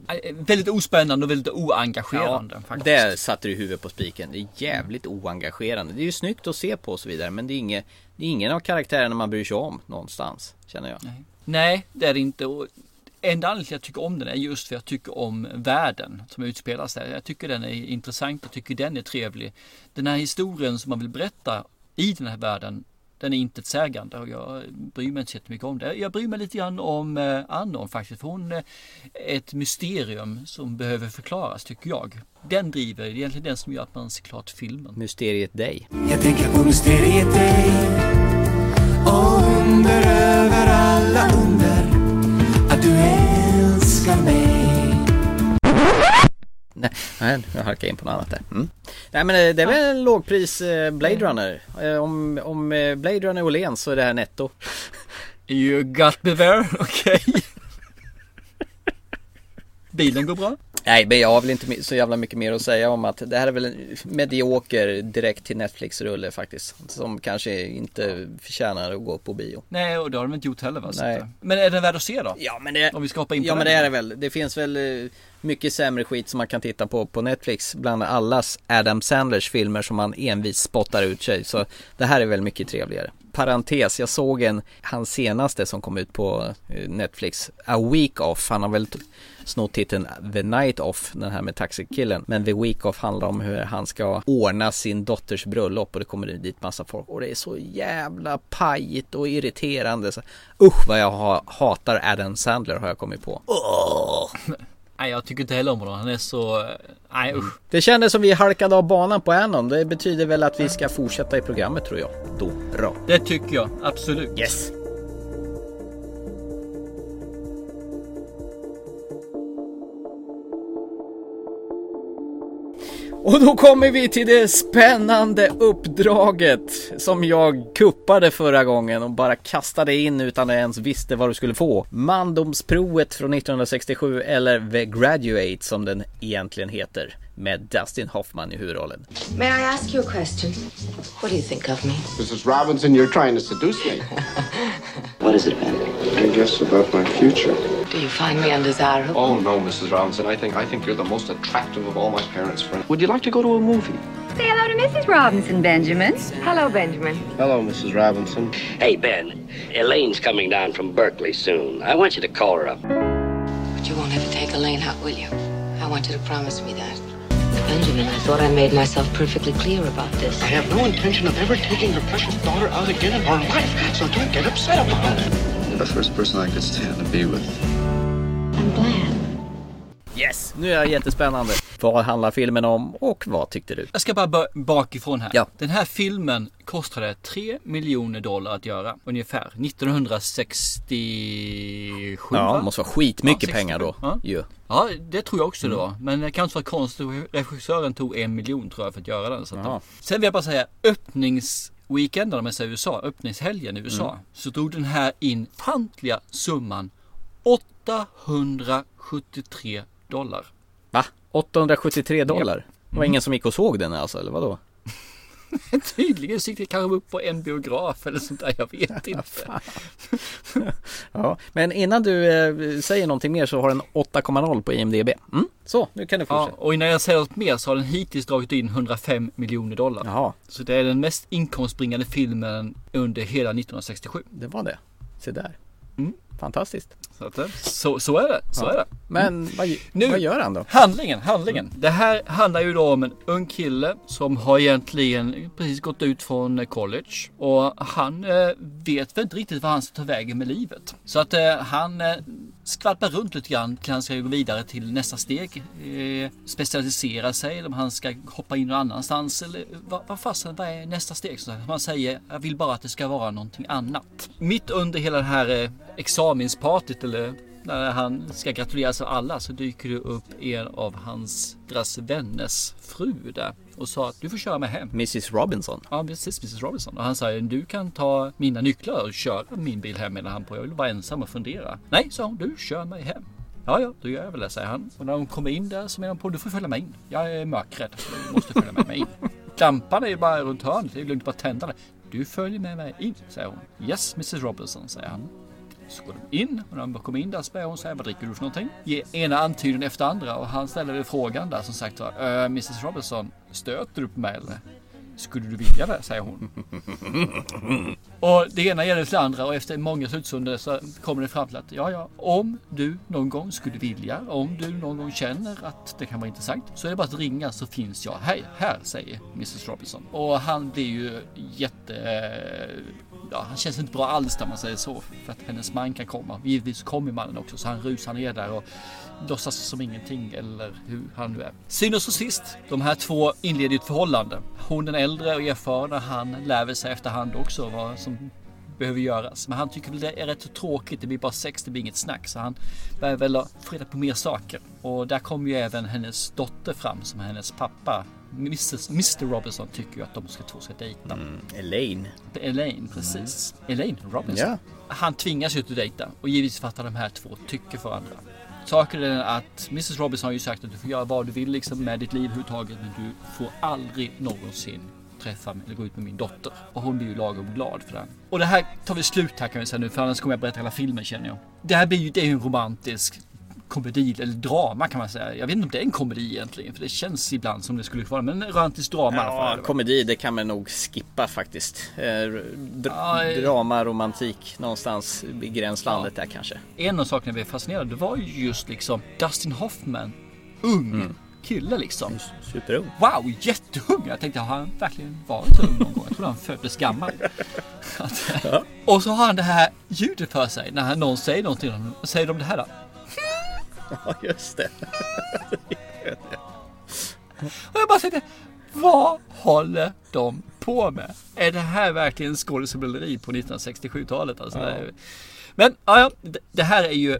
Eh, Väldigt ospännande och väldigt oengagerande faktiskt. Där satte du huvudet på spiken. Det är jävligt oengagerande. Det är ju snyggt att se på och så vidare men det är, inget, det är ingen av karaktärerna man bryr sig om någonstans. Känner jag. Nej, det är det inte. Och enda anledningen till att jag tycker om den är just för att jag tycker om världen som utspelas där. Jag tycker den är intressant. Jag tycker den är trevlig. Den här historien som man vill berätta i den här världen den är intetsägande och jag bryr mig inte så jättemycket om det. Jag bryr mig lite grann om eh, Anon faktiskt. För hon är ett mysterium som behöver förklaras tycker jag. Den driver, det är egentligen den som gör att man ser klart filmen. Mysteriet dig. Jag tänker på mysteriet dig Under över alla under Nej, nej, jag halkade in på något annat där. Mm. Nej men eh, det är väl en lågpris eh, Blade Runner. Eh, Om, om eh, Blade Runner är Åhléns så är det här netto. You got me there, *laughs* okej. Bilen går bra. Nej men jag har väl inte så jävla mycket mer att säga om att det här är väl en medioker direkt till Netflix-rulle faktiskt. Som kanske inte förtjänar att gå på bio. Nej, och det har de inte gjort heller va? Nej. Men är den värd att se då? Ja men det, Om vi ska hoppa in på ja, men det är det väl. Det finns väl eh, mycket sämre skit som man kan titta på på Netflix. Bland allas Adam Sandlers filmer som man envis spottar ut sig. Så det här är väl mycket trevligare. Parentes, jag såg en, hans senaste som kom ut på eh, Netflix, A Week Off. Han har väl snott titeln The Night Off, den här med taxikillen. Men The Week Off handlar om hur han ska ordna sin dotters bröllop och det kommer dit massa folk. Och det är så jävla pajigt och irriterande. Så, usch vad jag ha, hatar Adam Sandler har jag kommit på. Nej, jag tycker inte heller om honom. Han är så... Nej, usch. Det kändes som vi halkade av banan på Anon. Det betyder väl att vi ska fortsätta i programmet tror jag. Då, bra. Det tycker jag. Absolut. Yes. Och då kommer vi till det spännande uppdraget som jag kuppade förra gången och bara kastade in utan att ens visste vad du skulle få. Mandomsprovet från 1967 eller The Graduate som den egentligen heter med Dustin Hoffman i huvudrollen. May I ask you a question? What do you think of me? Mrs. Robinson, you're trying to seduce me. *laughs* What is it, Ben? I guess about my future. Do you find me undesirable? Oh no, Mrs. Robinson. I think I think you're the most attractive of all my parents' friends. Would you like to go to a movie? Say hello to Mrs. Robinson, Benjamin. Hello, Benjamin. Hello, Mrs. Robinson. Hey, Ben. Elaine's coming down from Berkeley soon. I want you to call her up. But you won't ever take Elaine out, will you? I want you to promise me that. Benjamin, I thought I made myself perfectly clear about this. I have no intention of ever taking your precious daughter out again in our life, so don't get upset about it. You're the first person I could stand to be with. Yes, nu är jag jättespännande. Vad handlar filmen om och vad tyckte du? Jag ska bara bakifrån här. Ja. Den här filmen kostade 3 miljoner dollar att göra ungefär. 1967 Ja, det måste vara skitmycket Ja, pengar då. Ja. Ju. Ja, det tror jag också det var. Men det kan inte vara konstigt. Regissören tog en miljon tror jag för att göra den. Så Jaha. Sen vill jag bara säga öppningsweekenden om jag säger USA, öppningshelgen i USA. Så drog den här in fantliga summan 873 dollar. Va? 873 dollar? Det var ingen som gick och såg den alltså, eller vadå? *laughs* Tydligen så gick det kanske upp på en biograf eller sånt där, jag vet inte. *laughs* Ja, men innan du eh, säger någonting mer så har den 8,0 på IMDB. Mm, så, nu kan du Ja, fortsätta. och innan jag säger något mer så har den hittills dragit in 105 miljoner dollar. Jaha, Så det är den mest inkomstbringande filmen under hela 1967. det var det. Se där. Mm. Fantastiskt. Så, att, det- så, så är det. Så är det. Men vad, Nu- vad gör han då? Handlingen, handlingen. Det här handlar ju då om en ung kille som har egentligen precis gått ut från college. Och han eh, vet väl inte riktigt vad han ska ta vägen med livet. Så att eh, han eh, skvalpar runt lite grann till han ska gå vidare till nästa steg. Eh, specialisera sig eller om han ska hoppa in någon annanstans. Eller vad, vad fasen, vad är nästa steg? Så man säger, jag vill bara att det ska vara någonting annat. Mitt under hela det här eh, examenspartyt eller när han ska gratuleras av alla så dyker det upp en av hans, deras vänners fru där och sa att du får köra mig hem. Mrs Robinson. Ja precis, Mrs Robinson. Och han säger du kan ta mina nycklar och köra min bil hem medan han på. Jag vill vara ensam och fundera. Nej, sa hon, du kör mig hem. Ja, ja, då gör jag väl det, säger han. Och när hon kommer in där så menar hon på, du får följa med in. Jag är mörkrädd, så du måste följa med mig in. *laughs* Lampan är ju bara runt hörnet, det är lugnt bara tända den. Du följer med mig in, säger hon. Yes, Mrs Robinson, säger han. Så går de in och när de kommer in där så börjar hon säga vad dricker du för någonting? Ge ena antydan efter andra och han ställer frågan där som sagt så, "Eh, Mrs Robinson, stöter du på mig eller? Skulle du vilja det? säger hon. *laughs* Och det ena gäller till det andra och efter många slutstunder så kommer det fram till att ja, ja, om du någon gång skulle vilja, om du någon gång känner att det kan vara intressant så är det bara att ringa så finns jag här, här säger Mrs Robinson. Och han blir ju jätte... Ja, han känns inte bra alls när man säger så. För att hennes man kan komma. Givetvis kommer mannen också så han rusar ner där och låtsas som ingenting eller hur han nu är. Synes och sist, de här två inleder ju ett förhållande. Hon den äldre och erfarna, han lär väl sig efterhand också vad som behöver göras. Men han tycker väl det är rätt tråkigt. Det blir bara sex, det blir inget snack. Så han börjar väl få reda på mer saker. Och där kommer ju även hennes dotter fram som hennes pappa. Mrs, Mr Robinson tycker ju att de ska två ska dejta. Elaine. Elaine, precis. Elaine Robinson. Ja. Han tvingas ju att dejta och givetvis för att de här två tycker för varandra. Saken är den att Mrs Robinson har ju sagt att du får göra vad du vill liksom med ditt liv överhuvudtaget men du får aldrig någonsin träffa eller gå ut med min dotter. Och hon blir ju lagom glad för det. Och det här tar vi slut här kan vi säga nu för annars kommer jag berätta hela filmen känner jag. Det här blir ju, det är ju en romantisk komedi eller drama kan man säga. Jag vet inte om det är en komedi egentligen för det känns ibland som det skulle vara men en romantisk drama. Ja, komedi det kan man nog skippa faktiskt. Eh, dr- Ja, eh. drama, romantik någonstans i gränslandet där kanske. en av sakerna vi är fascinerade det var ju just liksom Dustin Hoffman. Ung kille liksom. Superung. Wow, jätteung! Jag tänkte, har han verkligen varit så ung någon gång? Jag trodde han föddes gammal. *laughs* Att, Och så har han det här ljudet för sig när han- någon säger någonting. till honom. Säger de det här då? *laughs* Ja, just det. Och jag bara tänkte, vad håller de på med? Är det här verkligen skådespeleri på 1967-talet? Alltså, är- Men ja, ja, det- det här är ju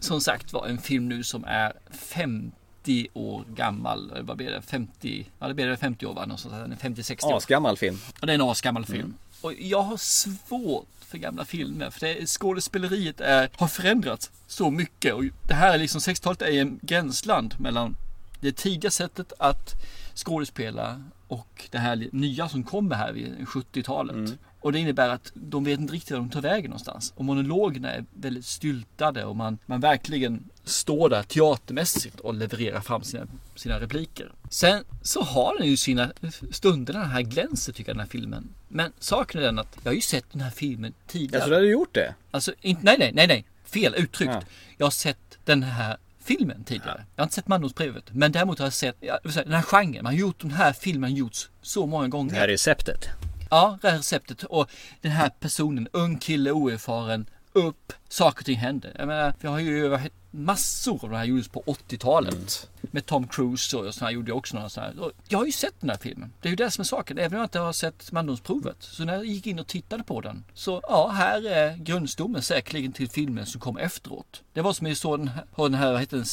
som sagt var en film nu som är 50 50 år gammal. Vad blir det? 50, ja det blir det 50 år va? Någonstans, 50-60 år. Asgammal film. Ja, det är en asgammal film. Och jag har svårt för gamla filmer. För det, skådespeleriet är, har förändrats så mycket. Och det här är liksom 60-talet är en gränsland mellan det tidiga sättet att skådespela och det här nya som kommer här vid 70-talet. Och det innebär att de vet inte riktigt var de tar vägen någonstans. Och monologerna är väldigt styltade och man, man verkligen står där teatermässigt och levererar fram sina, sina repliker. Sen så har den ju sina stunder, den här glänser tycker jag den här filmen. Men saken är den att jag har ju sett den här filmen tidigare. Alltså, du hade gjort det? Alltså, inte, nej, nej, nej, nej. Fel uttryckt. Ja. Jag har sett den här filmen tidigare. Jag har inte sett Mandomsbrevet. Men däremot har jag sett ja, jag säga, den här genren. Man har gjort den här filmen gjorts så många gånger. Det här receptet. Ja, det här receptet. Och den här personen, ung kille, oerfaren, upp, saker och ting händer. Jag menar, vi har ju massor av det här gjordes på 80-talet. Med Tom Cruise och sådana gjorde jag också några sådana här. Och Jag har ju sett den här filmen. Det är ju det som är saken. Även om jag inte har sett Mandomsprovet. Så när jag gick in och tittade på den. Så ja, här är grundstommen säkerligen till filmen som kom efteråt. Det var som jag såg den här, den här, vad heter den?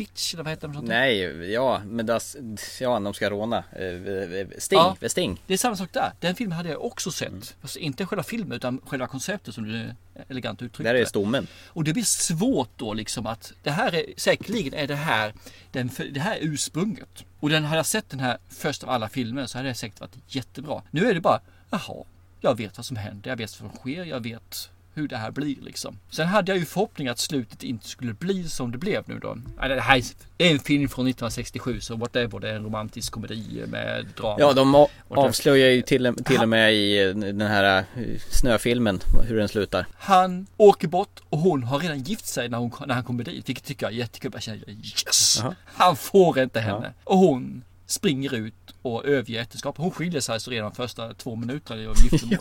Stitch eller vad heter någonting? Nej, ja, men das, ja, de ska råna. Eh, Sting, Ja. Sting. Det är samma sak där. Den filmen hade jag också sett. Fast inte själva filmen utan själva konceptet som du elegant uttryckte. Där är stommen. Och det blir svårt då liksom att det här är säkerligen är det här den, det här är ursprunget. Och den hade jag sett den här först av alla filmer så hade det säkert varit jättebra. Nu är det bara, jaha, jag vet vad som händer, jag vet vad som sker, jag vet hur det här blir liksom. Sen hade jag ju förhoppning att slutet inte skulle bli som det blev nu då. Det här är en film från 1967 så whatever, det är en romantisk komedi med drama. Ja, de avslöjar ju till, till och med i eh, den här eh, snöfilmen hur den slutar. Han åker bort och hon har redan gift sig när, hon, när han kommer dit. Vilket tycker jag är jättekul. Jag känner yes! Jaha. Han får inte henne. Och hon springer ut och överger äktenskapet. Hon skiljer sig alltså redan första två minuterna av giftermål.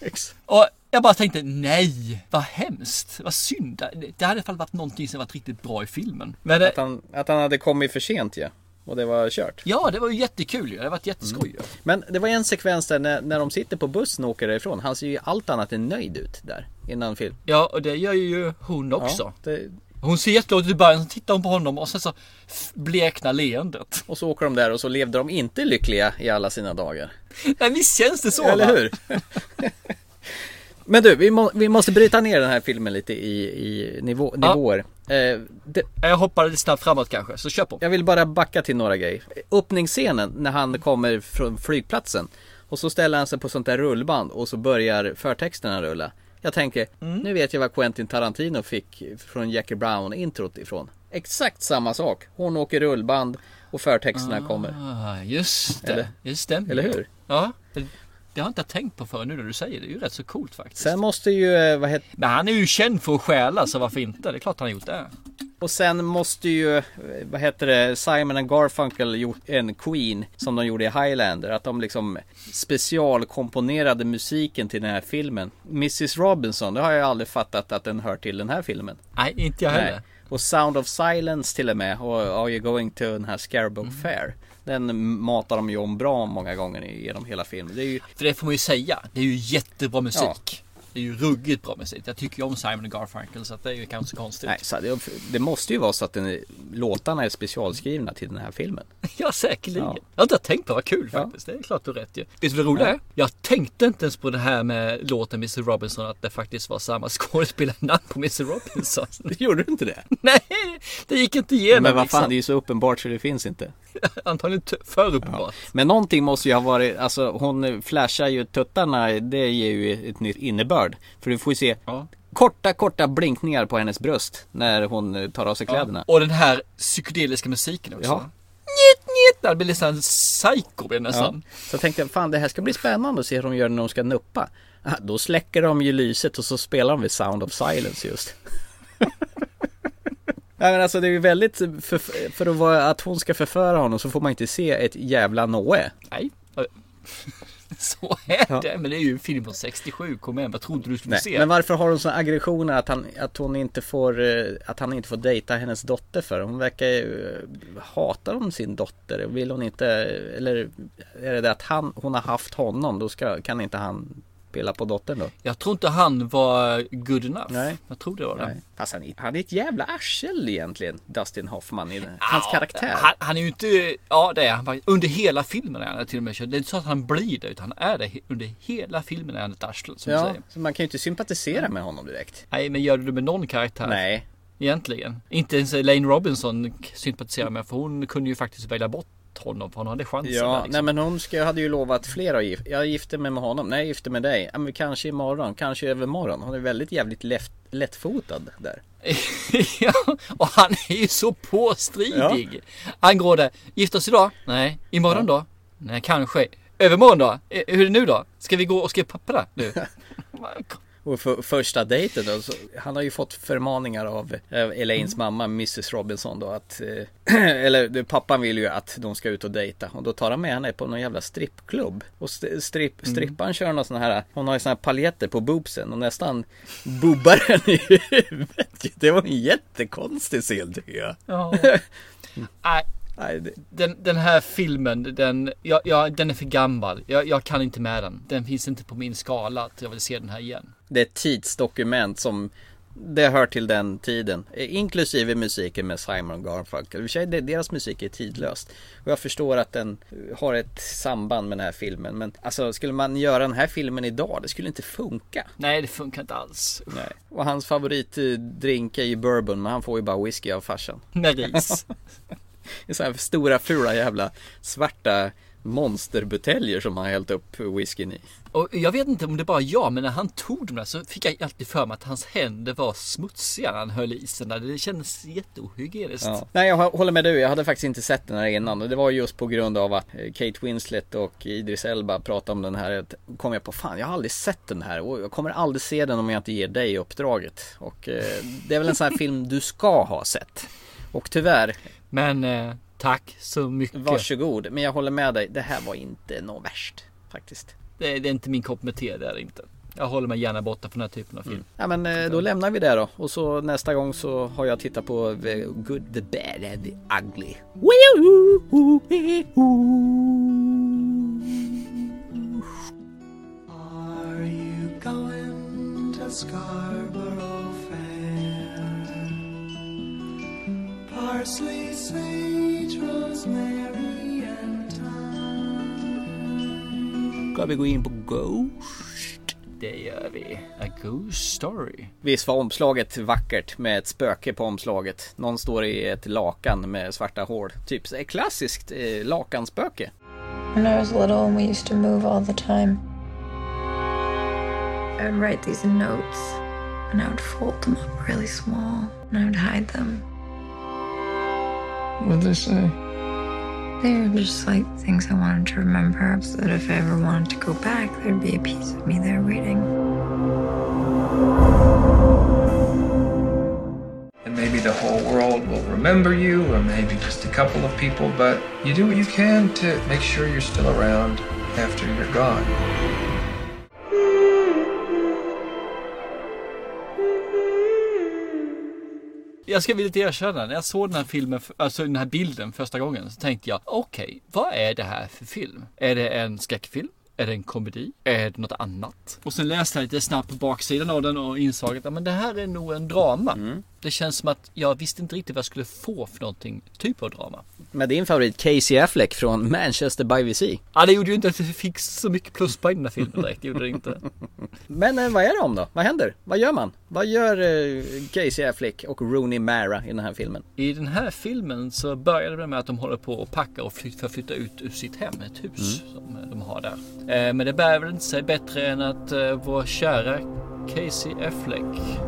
*laughs* Och jag bara tänkte nej, vad hemskt, vad synd. Det- hade i alla fall varit någonting som varit riktigt bra i filmen. Men Att han, att han hade kommit för sent ja. Och det var kört. ja, det var ju jättekul ju. Det varit jätteskoj ju. Men det var en sekvens där när, när de sitter på bussen och åker därifrån. Han ser ju allt annat än nöjd ut där innan film. Ja, och det gör ju hon också. Ja, det, Hon ser jätteglad ut i början, så tittar hon på honom och sen så bleknar leendet. och så åker de där och så levde de inte lyckliga i alla sina dagar. Nej, visst känns det så? Eller va? hur? Men du, vi, må, vi måste bryta ner den här filmen lite i, i nivå, Ja. nivåer. Eh, det, Jag hoppar lite snabbt framåt kanske, så kör på. jag vill bara backa till några grejer. Öppningsscenen när han kommer från flygplatsen och så ställer han sig på sånt där rullband och så börjar förtexterna rulla. Jag tänker, Mm. nu vet jag vad Quentin Tarantino fick från Jackie Brown introt ifrån. Exakt samma sak. Hon åker rullband och förtexterna kommer. Ah, just det. Eller- det stämmer. eller hur? Ja. Det, det har jag inte tänkt på förrän nu när du säger det. Det är ju rätt så coolt faktiskt. Sen måste ju, eh, vad heter Men han är ju känd för att stjäla, så varför inte? Det är klart han har gjort det. Och sen måste ju, eh, vad heter det, Simon and Garfunkel gjort en Queen som de gjorde i Highlander. Att de liksom specialkomponerade musiken till den här filmen. Mrs Robinson, det har jag aldrig fattat att den hör till den här filmen. Nej, inte jag heller. Nej. Och Sound of Silence till och med. Och Are You Going to den här Scarborough Mm. Fair. Den matar de ju om bra många gånger genom hela filmen. Det ju, För det får man ju säga. Det är ju jättebra musik. Ja. Det är ju ruggigt bra musik. Jag tycker ju om Simon och Garfunkel så att det är ju kanske konstigt. nej, så det, det måste ju vara så att den, låtarna är specialskrivna till den här filmen. *laughs* Ja, säkerligen. Ja. Jag har inte tänkt på vad kul Ja. faktiskt. Det är klart du har rätt ju. Vet du vad det roliga är? Jag tänkte inte ens på det här med låten Mr Robinson att det faktiskt var samma *laughs* skådespelarnamn på Mr Robinson. *laughs* Gjorde du inte det? Nej, det gick inte igenom. Men vad liksom. fan, det är ju så uppenbart så det finns inte. Antagligen för uppenbart. Men någonting måste ju ha varit, alltså hon flashar ju tuttarna, det ger ju ett nytt innebörd. För du får ju se Ja. korta, korta blinkningar på hennes bröst när hon eh, tar av sig kläderna. Och den här psykedeliska musiken också. Ja. Njet, njet, det blir nästan psycho blir det Ja. nästan. Så jag tänkte, fan det här ska bli spännande att se hur de gör när de ska nuppa. Ah, Då släcker de ju lyset och så spelar de vid Sound of Silence just. *laughs* Nej men alltså det är ju väldigt, för, för att, vara, att hon ska förföra honom så får man inte se ett jävla Noe. Nej. *laughs* Så är Ja. det. Men det är ju en film från 67. Kom igen, vad trodde du skulle Nej, se? men varför har hon såna aggressioner att han, att hon inte får, eh, att han inte får dejta hennes dotter för? Hon verkar ju, eh, hatar hon sin dotter? Vill hon inte, eller är det det att han, hon har haft honom, då ska, kan inte han pilla på dottern då? Jag tror inte han var good enough. Nej. Jag tror det var det. Fast han, är- han är ett jävla arsel egentligen, Dustin Hoffman, i hans Ja, karaktär. Han, han är ju inte, ja det är han. Under hela filmen är han till och med. Det är inte så att han blir det utan han är det. Under hela filmen är han ett arsle som Ja, säger. så man kan ju inte sympatisera med honom direkt. Nej men gör du det med någon karaktär? Nej. Egentligen. Inte ens Elaine Robinson sympatiserar med för hon kunde ju faktiskt välja bort honom för hon hade chansen. Ja, där, liksom. nej men hon ska, hade ju lovat flera gift. Jag gifter mig med honom. Nej, jag gifter med dig. Ja, men kanske imorgon, kanske övermorgon. Hon är väldigt jävligt lätt, lättfotad där. *laughs* ja, och han är ju så påstridig. Han går där, gifta oss idag? Nej. Imorgon då? Nej, kanske. Övermorgon då? Eh, Hur är det nu då? Ska vi gå och skriva papper nu? *laughs* Och för, första dejten då, så, han har ju fått förmaningar av eh, Elaines mamma, Mrs Robinson då att eh, *clears throat* Eller pappan vill ju att de ska ut och dejta. Och då tar han med henne på någon jävla strippklubb. Och st- stripp, stripparen kör någon sån här Hon har ju såna här paljetter på boobsen och nästan bobbar henne i huvudet. Det var en jättekonstig scen tycker jag. Ja. *laughs* Nej, Nej, det, den, den här filmen, den, ja, ja, den är för gammal. Jag, jag kan inte med den. Den finns inte på min skala att jag vill se den här igen. det är ett tidsdokument som det hör till den tiden, eh, inklusive musiken med Simon Garfunkel. I och deras musik är tidlöst. Och jag förstår att den eh, har ett samband med den här filmen. Men alltså, skulle man göra den här filmen idag, det skulle inte funka. Nej, det funkar inte alls. Nej. Och hans favoritdrink är ju bourbon, men han får ju bara whisky av farsan. Med ris. *laughs* Det är så här stora fula jävla svarta monsterbuteljer som han hällt upp whiskyn i. Och jag vet inte om det bara jag, men när han tog dem där så fick jag alltid för mig att hans händer var smutsiga när han höll i sig där. Det kändes jätteohygieniskt. Ja. Nej jag håller med du, jag hade faktiskt inte sett den här innan det var just på grund av att eh, Kate Winslet och Idris Elba pratade om den här. kom jag på fan, jag har aldrig sett den här och jag kommer aldrig se den om jag inte ger dig uppdraget. Och eh, det är väl en sån här film du ska ha sett. Och tyvärr, Men eh, tack så mycket. varsågod. Men jag håller med dig, det här var inte något värst faktiskt. Det, det är inte min kopp med te, det är det inte. Jag håller mig gärna borta från den här typen av film. Ja men eh, då lämnar vi det då. Och så nästa gång så har jag tittat på The Good, The Bad and The Ugly. Are you going to Scarborough Parsley, sage, rosemary and thyme. Ska vi gå in på Ghost? Det gör vi. A Ghost Story. Visst var omslaget vackert med ett spöke på omslaget. Någon står i ett lakan med svarta hål. Typ ett klassiskt eh, lakanspöke. When I was little, we used to move all the time. I would write these notes, and I would fold them up really small, and I would hide them. What'd they say? They were just like things I wanted to remember, so that if I ever wanted to go back, there'd be a piece of me there waiting. And maybe the whole world will remember you, or maybe just a couple of people, but you do what you can to make sure you're still around after you're gone. Jag ska villigt erkänna, när jag såg den här filmen, alltså den här bilden första gången så tänkte jag, okej, vad är det här för film? Är det en skräckfilm? Är det en komedi? Är det något annat? Och sen läste jag lite snabbt på baksidan av den och insåg att men det här är nog en drama. Mm. Det känns som att jag visste inte riktigt vad jag skulle få för någonting, typ av drama. Med din favorit Casey Affleck från Manchester by the Sea. Ja, det gjorde ju inte att vi fick så mycket pluspoäng i den här filmen *laughs* direkt, det gjorde det inte. Men eh, vad är det om då? Vad händer? Vad gör man? Vad gör eh, Casey Affleck och Rooney Mara i den här filmen? I den här filmen så börjar det med att de håller på och packar och flytt, för att flytta ut ur sitt hem, ett hus som eh, de har där. Men det bär väl inte sig bättre än att vår kära Casey Affleck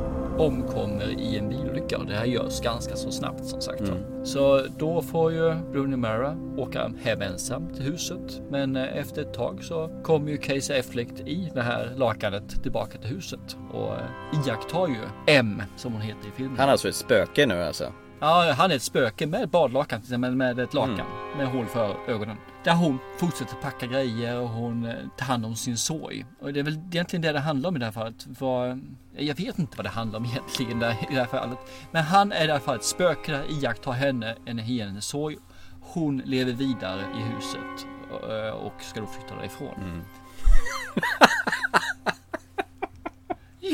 omkommer i en bilolycka och det här görs ganska så snabbt som sagt. va. Så då får ju Rooney Mara åka hem ensam till huset. Men eh, efter ett tag så kommer ju Casey Affleck i det här lakanet tillbaka till huset och eh, iakttar ju M som hon heter i filmen. Han är alltså ett spöke nu alltså. Ja, han är ett spöke med badlakan, men med ett lakan med hål för ögonen. Där hon fortsätter packa grejer och hon eh, tar hand om sin sorg. Och det är väl egentligen det det handlar om i det här fallet. Vad, jag vet inte vad det handlar om *laughs* egentligen där, i det här fallet. Men han är i alla fall ett spöke där iakttar henne en i hennes sorg. Hon lever vidare i huset eh, och ska då flytta därifrån. *laughs*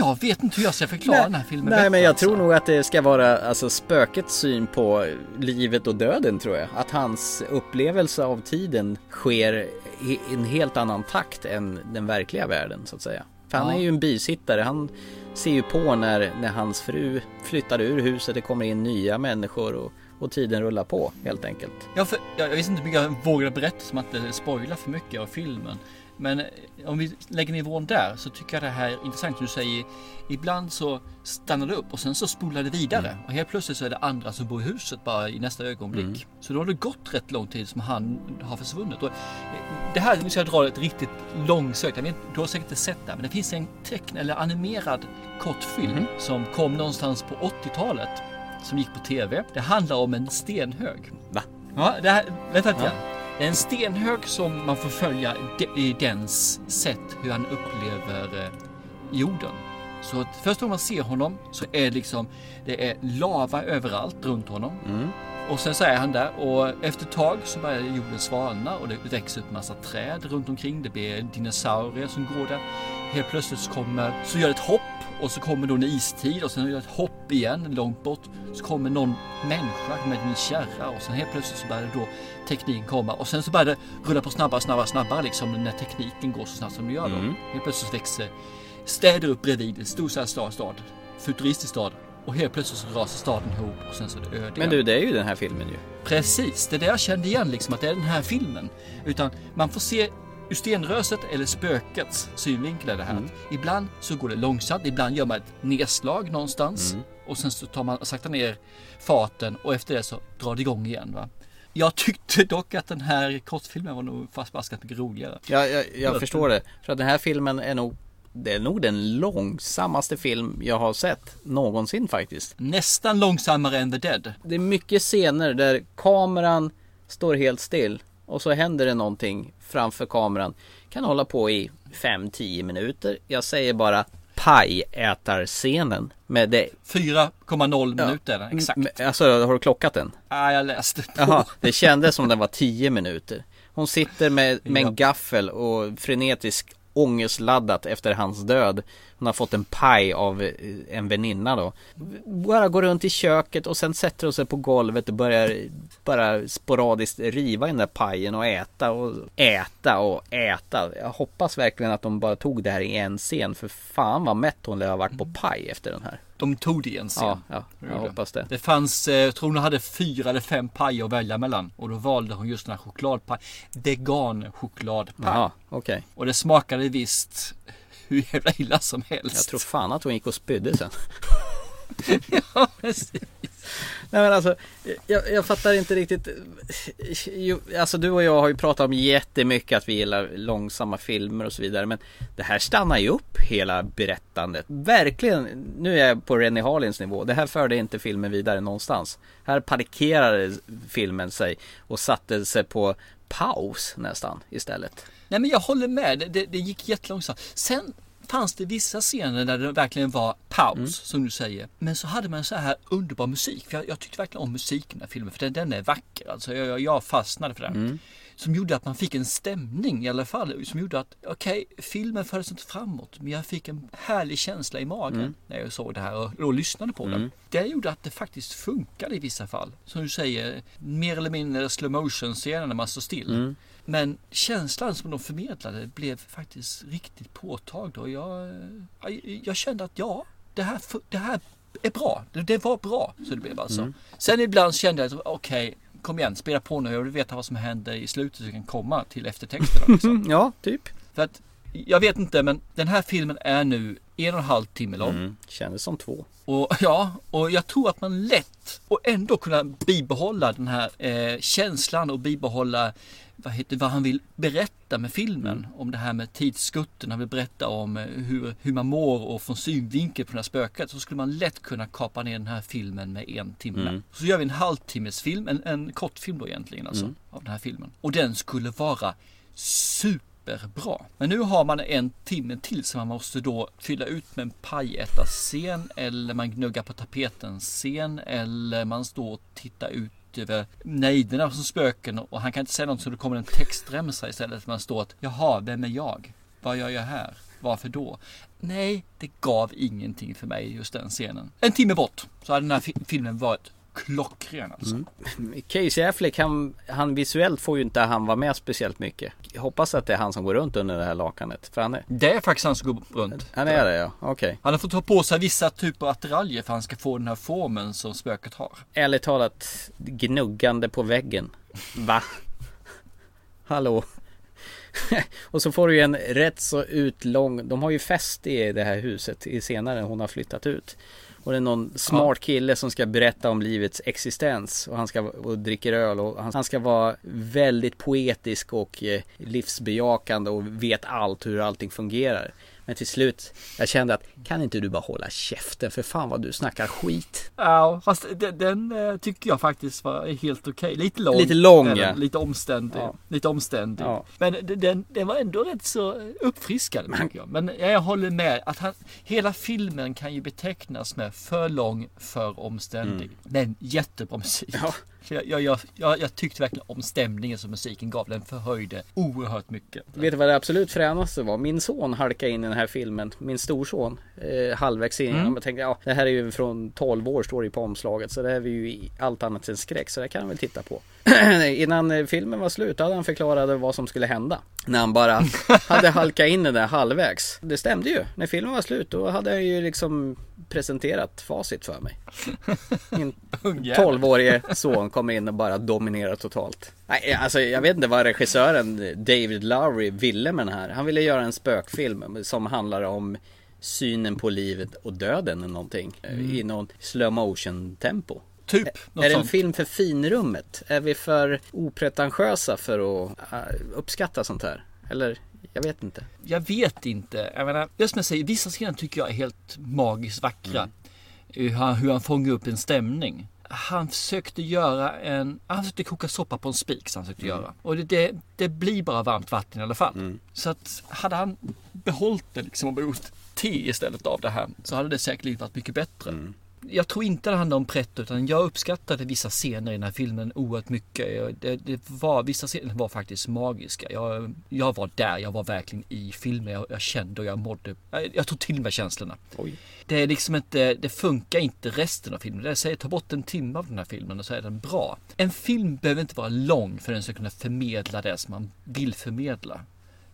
Jag vet inte hur jag ska förklara den här filmen Nej, men bättre, jag alltså. tror nog att det ska vara alltså spökets syn på livet och döden tror jag. Att hans upplevelse av tiden sker i en helt annan takt än den verkliga världen så att säga. För han Ja. är ju en bisittare. Han ser ju på när, när hans fru flyttar ur huset. Det kommer in nya människor och, och tiden rullar på helt enkelt. Ja, för, jag, jag visste inte hur mycket jag vågade berätta som att det spoilar för mycket av filmen. Men om vi lägger nivån där så tycker jag det här är intressant. Du säger ibland så stannar det upp och sen så spolar det vidare. Mm. Och helt plötsligt så är det andra som bor i huset bara i nästa ögonblick. Mm. Så då har det gått rätt lång tid som han har försvunnit. Och eh, det här, nu ska jag dra ett riktigt långsökt. Jag vet, du har säkert inte sett det, men det finns en teckn eller animerad kortfilm Mhm. som kom någonstans på 80-talet som gick på tv. Det handlar om en stenhög. Va? Ja, det här, vänta lite Ja. Det är en stenhög som man får följa i dens sätt hur han upplever eh, jorden. Så att första gången man ser honom så är det liksom det är lava överallt runt honom. Mm. Och sen så är han där och efter ett tag så börjar jorden svalna och det växer upp massa träd runt omkring. Det blir dinosaurier som går där. Helt plötsligt så kommer, så gör det ett hopp och så kommer då en istid och sen gör det ett hopp igen långt bort. Så kommer någon människa med en kärra och sen helt plötsligt så börjar då tekniken komma och sen så börjar det rulla på snabbare, snabbare, snabbare liksom när tekniken går så snabbt som det gör då. Mm. Helt plötsligt växer städer upp bredvid, stor så här stad, stad, futuristisk stad. Och helt plötsligt så rasar staden ihop och sen så är det öde Men du, det är ju den här filmen ju. Precis, det är det jag kände igen liksom att det är den här filmen. Utan man får se ur stenröset eller spökets synvinkel är det här. Mm. Ibland så går det långsamt, ibland gör man ett nedslag någonstans Mm. och sen så tar man sakta ner farten och efter det så drar det igång igen. Va? Jag tyckte dock att den här kortfilmen var nog förbaskat mycket roligare. Jag, jag, jag förstår det. För att den här filmen är nog det är nog den långsammaste film jag har sett någonsin faktiskt. Nästan långsammare än The Dead. Det är mycket scener där kameran står helt still och så händer det någonting framför kameran. Kan hålla på i 5-10 minuter. Jag säger bara pajätarscenen med det. 4,0 minuter är den exakt. Alltså har du klockat den? Ah, jag läste på. Jaha, det kändes som den var 10 minuter. Hon sitter med, med en gaffel och frenetisk ångestladdat efter hans död. Hon har fått en paj av eh, en väninna då. Bara går runt i köket och sen sätter hon sig på golvet och börjar bara sporadiskt riva i den där pajen och äta och äta och äta. Jag hoppas verkligen att de bara tog det här i en scen för fan vad mätt hon lär ha varit på paj efter den här. De tog det i en scen. Ja, ja jag hoppas det. Det fanns, eh, jag tror hon hade fyra eller fem pajer att välja mellan. Och då valde hon just den här chokladpaj. Vegan chokladpaj. Jaha, okej. Och det smakade visst hur jävla illa som helst. Jag tror fan att hon gick och spydde sen. *laughs* ja, precis. Nej men alltså, jag, jag fattar inte riktigt. Alltså du och jag har ju pratat om jättemycket att vi gillar långsamma filmer och så vidare. Men det här stannar ju upp hela berättandet. Verkligen, nu är jag på Rennie Harlins nivå. Det här förde inte filmen vidare någonstans. Här parkerade filmen sig och satte sig på paus nästan istället. Nej men jag håller med. Det, det, gick jättelångsamt. Sen fanns det vissa scener där det verkligen var paus, Mm. som du säger. Men så hade man så här underbar musik. För jag, jag tyckte verkligen om musiken i den här filmen, för den, den är vacker. Alltså, jag, jag fastnade för den. Mm. Som gjorde att man fick en stämning i alla fall. Som gjorde att, okej, filmen fördes inte framåt. Men jag fick en härlig känsla i magen Mm. när jag såg det här och, och lyssnade på den. Mm. Det gjorde att det faktiskt funkade i vissa fall. Som du säger, mer eller mindre slow motion scener när man står still. Mm. Men känslan som de förmedlade blev faktiskt riktigt påtaglig och jag, jag, jag kände att ja, det här, det här är bra. Det, det var bra. Så det blev alltså. Mm. Sen ibland kände jag att okej, kom igen, spela på nu. Jag vill veta vad som händer i slutet så jag kan komma till eftertexterna. Liksom. *laughs* ja, typ. För att, jag vet inte, men den här filmen är nu en och en halv timme lång. Mm. Kändes som två. Och *laughs* ja, och jag tror att man lätt och ändå kunna bibehålla den här eh, känslan och bibehålla vad, heter, vad han vill berätta med filmen. Om det här med tidsskutten, han vill berätta om eh, hur, hur man mår och från synvinkel på det här spöket. Så skulle man lätt kunna kapa ner den här filmen med en timme. Mm. Så gör vi en halvtimmesfilm, en, en kortfilm då egentligen alltså, Mm. av den här filmen. Och den skulle vara superbra. Men nu har man en timme till som man måste då fylla ut med en pajätarscen eller man gnuggar på tapeten scen eller man står och tittar ut över nejderna som spöken och han kan inte säga något så det kommer en textremsa istället. Man står att jaha, vem är jag? Vad gör jag här? Varför då? Nej, det gav ingenting för mig just den scenen. En timme bort så hade den här fi- filmen varit klockren alltså. Mm. Casey Affleck, han, han visuellt får ju inte han vara med speciellt mycket. Jag hoppas att det är han som går runt under det här lakanet. För han är, Det är faktiskt han som går runt. han är det ja, okej. Han har fått ta på sig vissa typer av attiraljer för att han ska få den här formen som spöket har. Ärligt talat, gnuggande på väggen. Va? *laughs* Hallå? *laughs* och så får du ju en rätt så utlång, de har ju fest i det här huset i senare hon har flyttat ut. Och det är någon smart kille som ska berätta om livets existens och han ska och dricker öl och han, han ska vara väldigt poetisk och eh, livsbejakande och vet allt hur allting fungerar. Men till slut, jag kände att kan inte du bara hålla käften för fan vad du snackar skit. Ja, fast den, den eh, tycker jag faktiskt var helt okej. Lite lång. Lite lång, ja. Lite omständig. Ja. Lite omständig. Ja. Men den- den, var ändå rätt så uppfriskande tycker jag. Men jag håller med att han, hela filmen kan ju betecknas med för lång, för omständig. Men jättebra musik. Mm. Ja. Så Jag, jag, jag, jag, jag tyckte verkligen om stämningen som musiken gav. Den förhöjde oerhört mycket. Vet du vad det absolut fränaste var? Min son halkade in i den här filmen. Min storson. Eh, halvvägs in. Mm. Jag tänkte ja, det här är ju från 12 år står det på omslaget. Så det här är ju allt annat än skräck. Så det kan han väl titta på. *clears throat* Innan eh, filmen var slut hade han förklarat vad som skulle hända. När han bara *laughs* hade halkat in i det halvvägs. Det stämde ju. När filmen var slut då hade jag ju liksom presenterat facit för mig. Min *laughs* Ungjävel. 12-årige son kommer in och bara dominerar totalt. Nej, alltså jag vet inte vad regissören David Lowery ville med den här. Han ville göra en spökfilm som handlar om synen på livet och döden eller någonting. Mm. I någon slow motion tempo. Typ. Är det en sånt. film för finrummet? Är vi för opretentiösa för att äh, uppskatta sånt här? Eller, jag vet inte. Jag vet inte. Jag menar, just som jag säger, vissa scener tycker jag är helt magiskt vackra. Hur, han, hur han fångar upp en stämning. Han försökte göra en, han försökte koka soppa på en spik han försökte göra. Och det, det, det blir bara varmt vatten i alla fall. Så att hade han behållit det liksom och gjort te istället av det här så hade det säkert varit mycket bättre. Jag tror inte det handlar om pretto utan jag uppskattade vissa scener i den här filmen oerhört mycket. Det, det var, vissa scener var faktiskt magiska. Jag, jag var där, jag var verkligen i filmen. Jag, jag kände och jag mådde. Jag, jag tog till mig känslorna. Oj. Det är liksom inte, det funkar inte resten av filmen. Det säger, ta bort en timme av den här filmen och så är den bra. En film behöver inte vara lång för att den ska kunna förmedla det som man vill förmedla.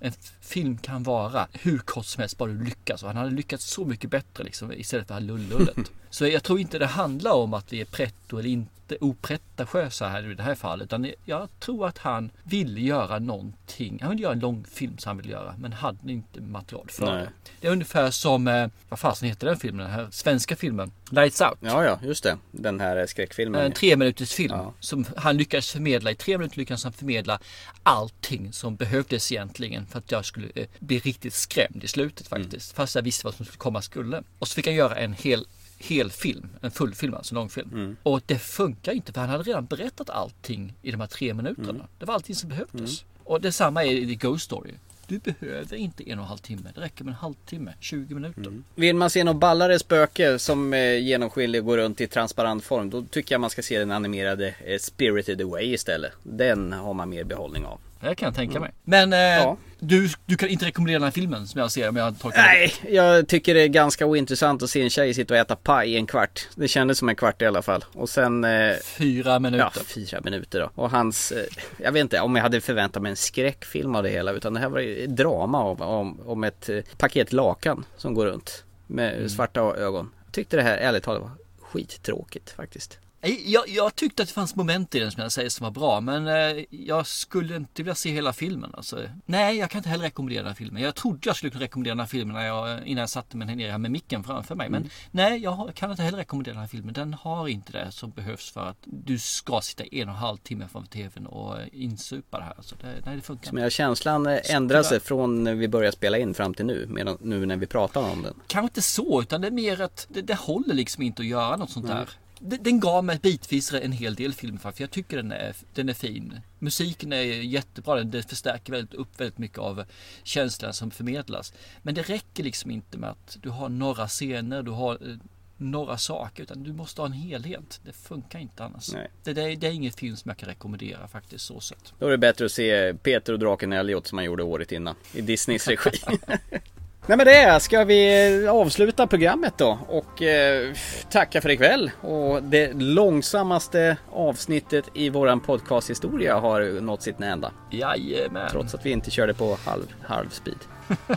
En film kan vara hur kort som helst bara du lyckas och han hade lyckats så mycket bättre liksom, istället för lullullet. *laughs* så jag tror inte det handlar om att vi är pretto eller inte opretentiösa här i det här fallet. Utan jag tror att han vill göra någonting. Han vill göra en lång film som han vill göra men hade inte material för Nej. det. Det är ungefär som, eh, vad fasen heter den filmen? Den här svenska filmen. Lights Out. Ja, ja, just det. Den här skräckfilmen. En tre minuters film Ja. som han lyckades förmedla. I tre minuter lyckades han förmedla allting som behövdes egentligen för att jag skulle eh, bli riktigt skrämd i slutet faktiskt. Fast jag visste vad som skulle komma skulle. Och så fick han göra en hel, hel film, en fullfilm, alltså en långfilm. Och det funkar inte för han hade redan berättat allting i de här tre minuterna. Det var allting som behövdes. Och detsamma är i Ghost Story. Du behöver inte en och en halv timme. Det räcker med en halvtimme, 20 minuter. Vill man se något ballare spöke som eh, genomskinlig går runt i transparent form Då tycker jag man ska se den animerade eh, Spirited Away istället Den har man mer behållning av Det kan jag tänka mig. Men eh, Ja. du, du kan inte rekommendera den här filmen som jag ser om jag tolkar Nej, jag tycker det är ganska ointressant att se en tjej sitta och äta paj i en kvart Det kändes som en kvart i alla fall Och sen eh, Fyra minuter. Ja, fyra minuter då Och hans, eh, jag vet inte om jag hade förväntat mig en skräckfilm av det hela Utan det här var ju drama om, om, om ett eh, paket lakan som går runt Med Mm. svarta ögon Jag tyckte det här ärligt talat var skittråkigt faktiskt Jag, jag tyckte att det fanns moment i den som jag säger som var bra men eh, jag skulle inte vilja se hela filmen. Alltså, nej, jag kan inte heller rekommendera den här filmen. Jag trodde jag skulle kunna rekommendera den här filmen när jag, innan jag satte mig ner här med micken framför mig. Men nej, jag kan inte heller rekommendera den här filmen. Den har inte det som behövs för att du ska sitta en och en halv timme framför tvn och eh, insupa det här. Alltså, det, nej, det funkar inte. jag känslan eh, ändrar sig från när vi började spela in fram till nu Medan nu när vi pratar om den Kanske inte så, utan det är mer att det, det håller liksom inte att göra något sånt där. Den gav mig bitvis en hel del film för jag tycker den är, den är fin. Musiken är jättebra, den förstärker väldigt, upp väldigt mycket av känslan som förmedlas. Men det räcker liksom inte med att du har några scener, du har eh, några saker, utan du måste ha en helhet. Det funkar inte annars. Det, det, är- det är ingen film som jag kan rekommendera faktiskt så sett. Då är det bättre att se Peter och draken Elliot som han gjorde året innan I Disneys regi *laughs* *laughs* Nej med det ska vi avsluta programmet då och eh, tacka för ikväll. Och det långsammaste avsnittet i våran podcasthistoria har nått sitt ända. Jajamän. Trots att vi inte körde på halv, halv speed.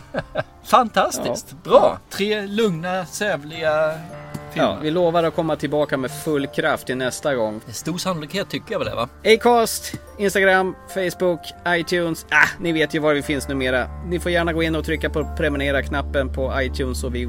*laughs* Fantastiskt. Bra. Tre lugna, sävliga filmer. Ja, vi lovar att komma tillbaka med full kraft till nästa gång. Stor sannolikhet tycker jag väl det va? Acast, Instagram, Facebook, iTunes. Ah, ni vet ju var vi finns numera. Ni får gärna gå in och trycka på prenumerera-knappen på iTunes så vi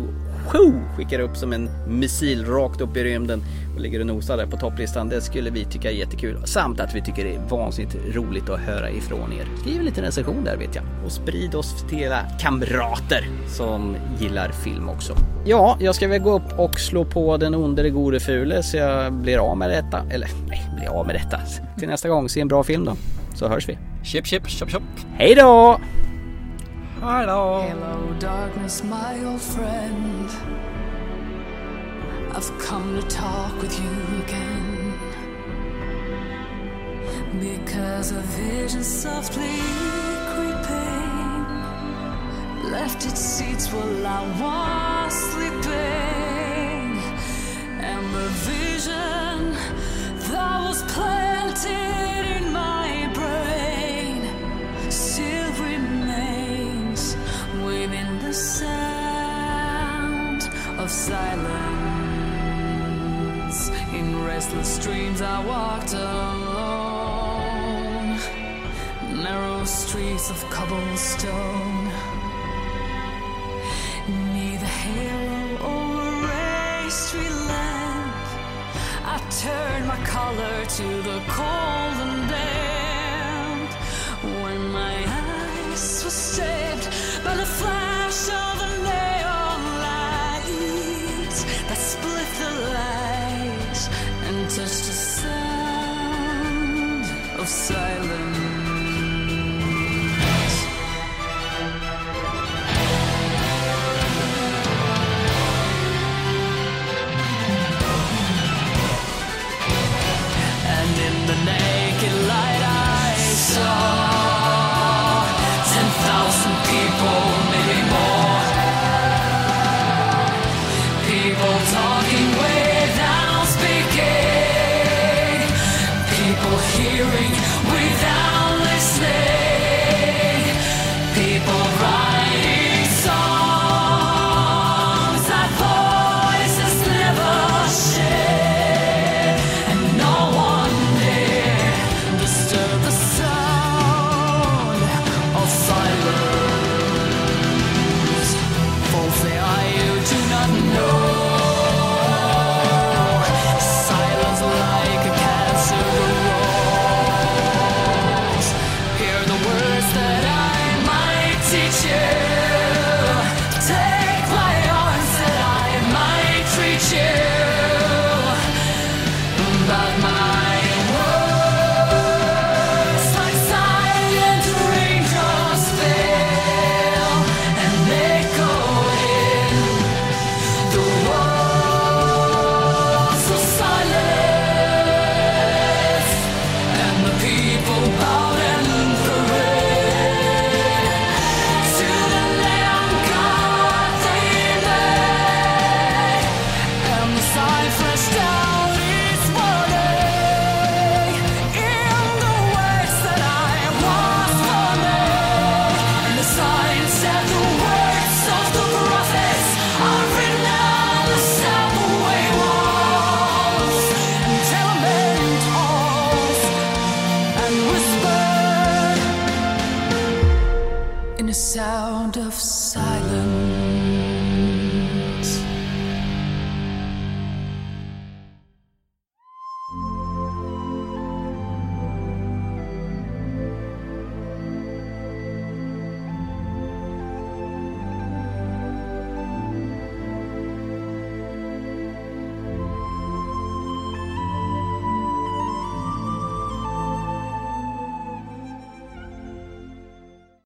skickar upp som en missil rakt upp i rymden och ligger och nosar där på topplistan. Det skulle vi tycka är jättekul. Samt att vi tycker det är vansinnigt roligt att höra ifrån er. Skriv en liten recension där vet jag. Och sprid oss till era kamrater som gillar film också. Ja, jag ska väl gå upp och slå på den onde, det gode, fule så jag blir av med detta. Eller nej, blir av med detta. Till nästa gång, se en bra film då. Så hörs vi. Chip, chip, chop, chop. Hej då! Hej då! Hello, darkness, my old friend. I've come to talk with you again. Because a vision softly creeping left its seats while I was sleeping. And the vision that was planted silence. In restless dreams, I walked alone, narrow streets of cobblestone. Near the halo over a street lamp, I turned my collar to the cold and damp. When my eyes were saved by the flash of outside.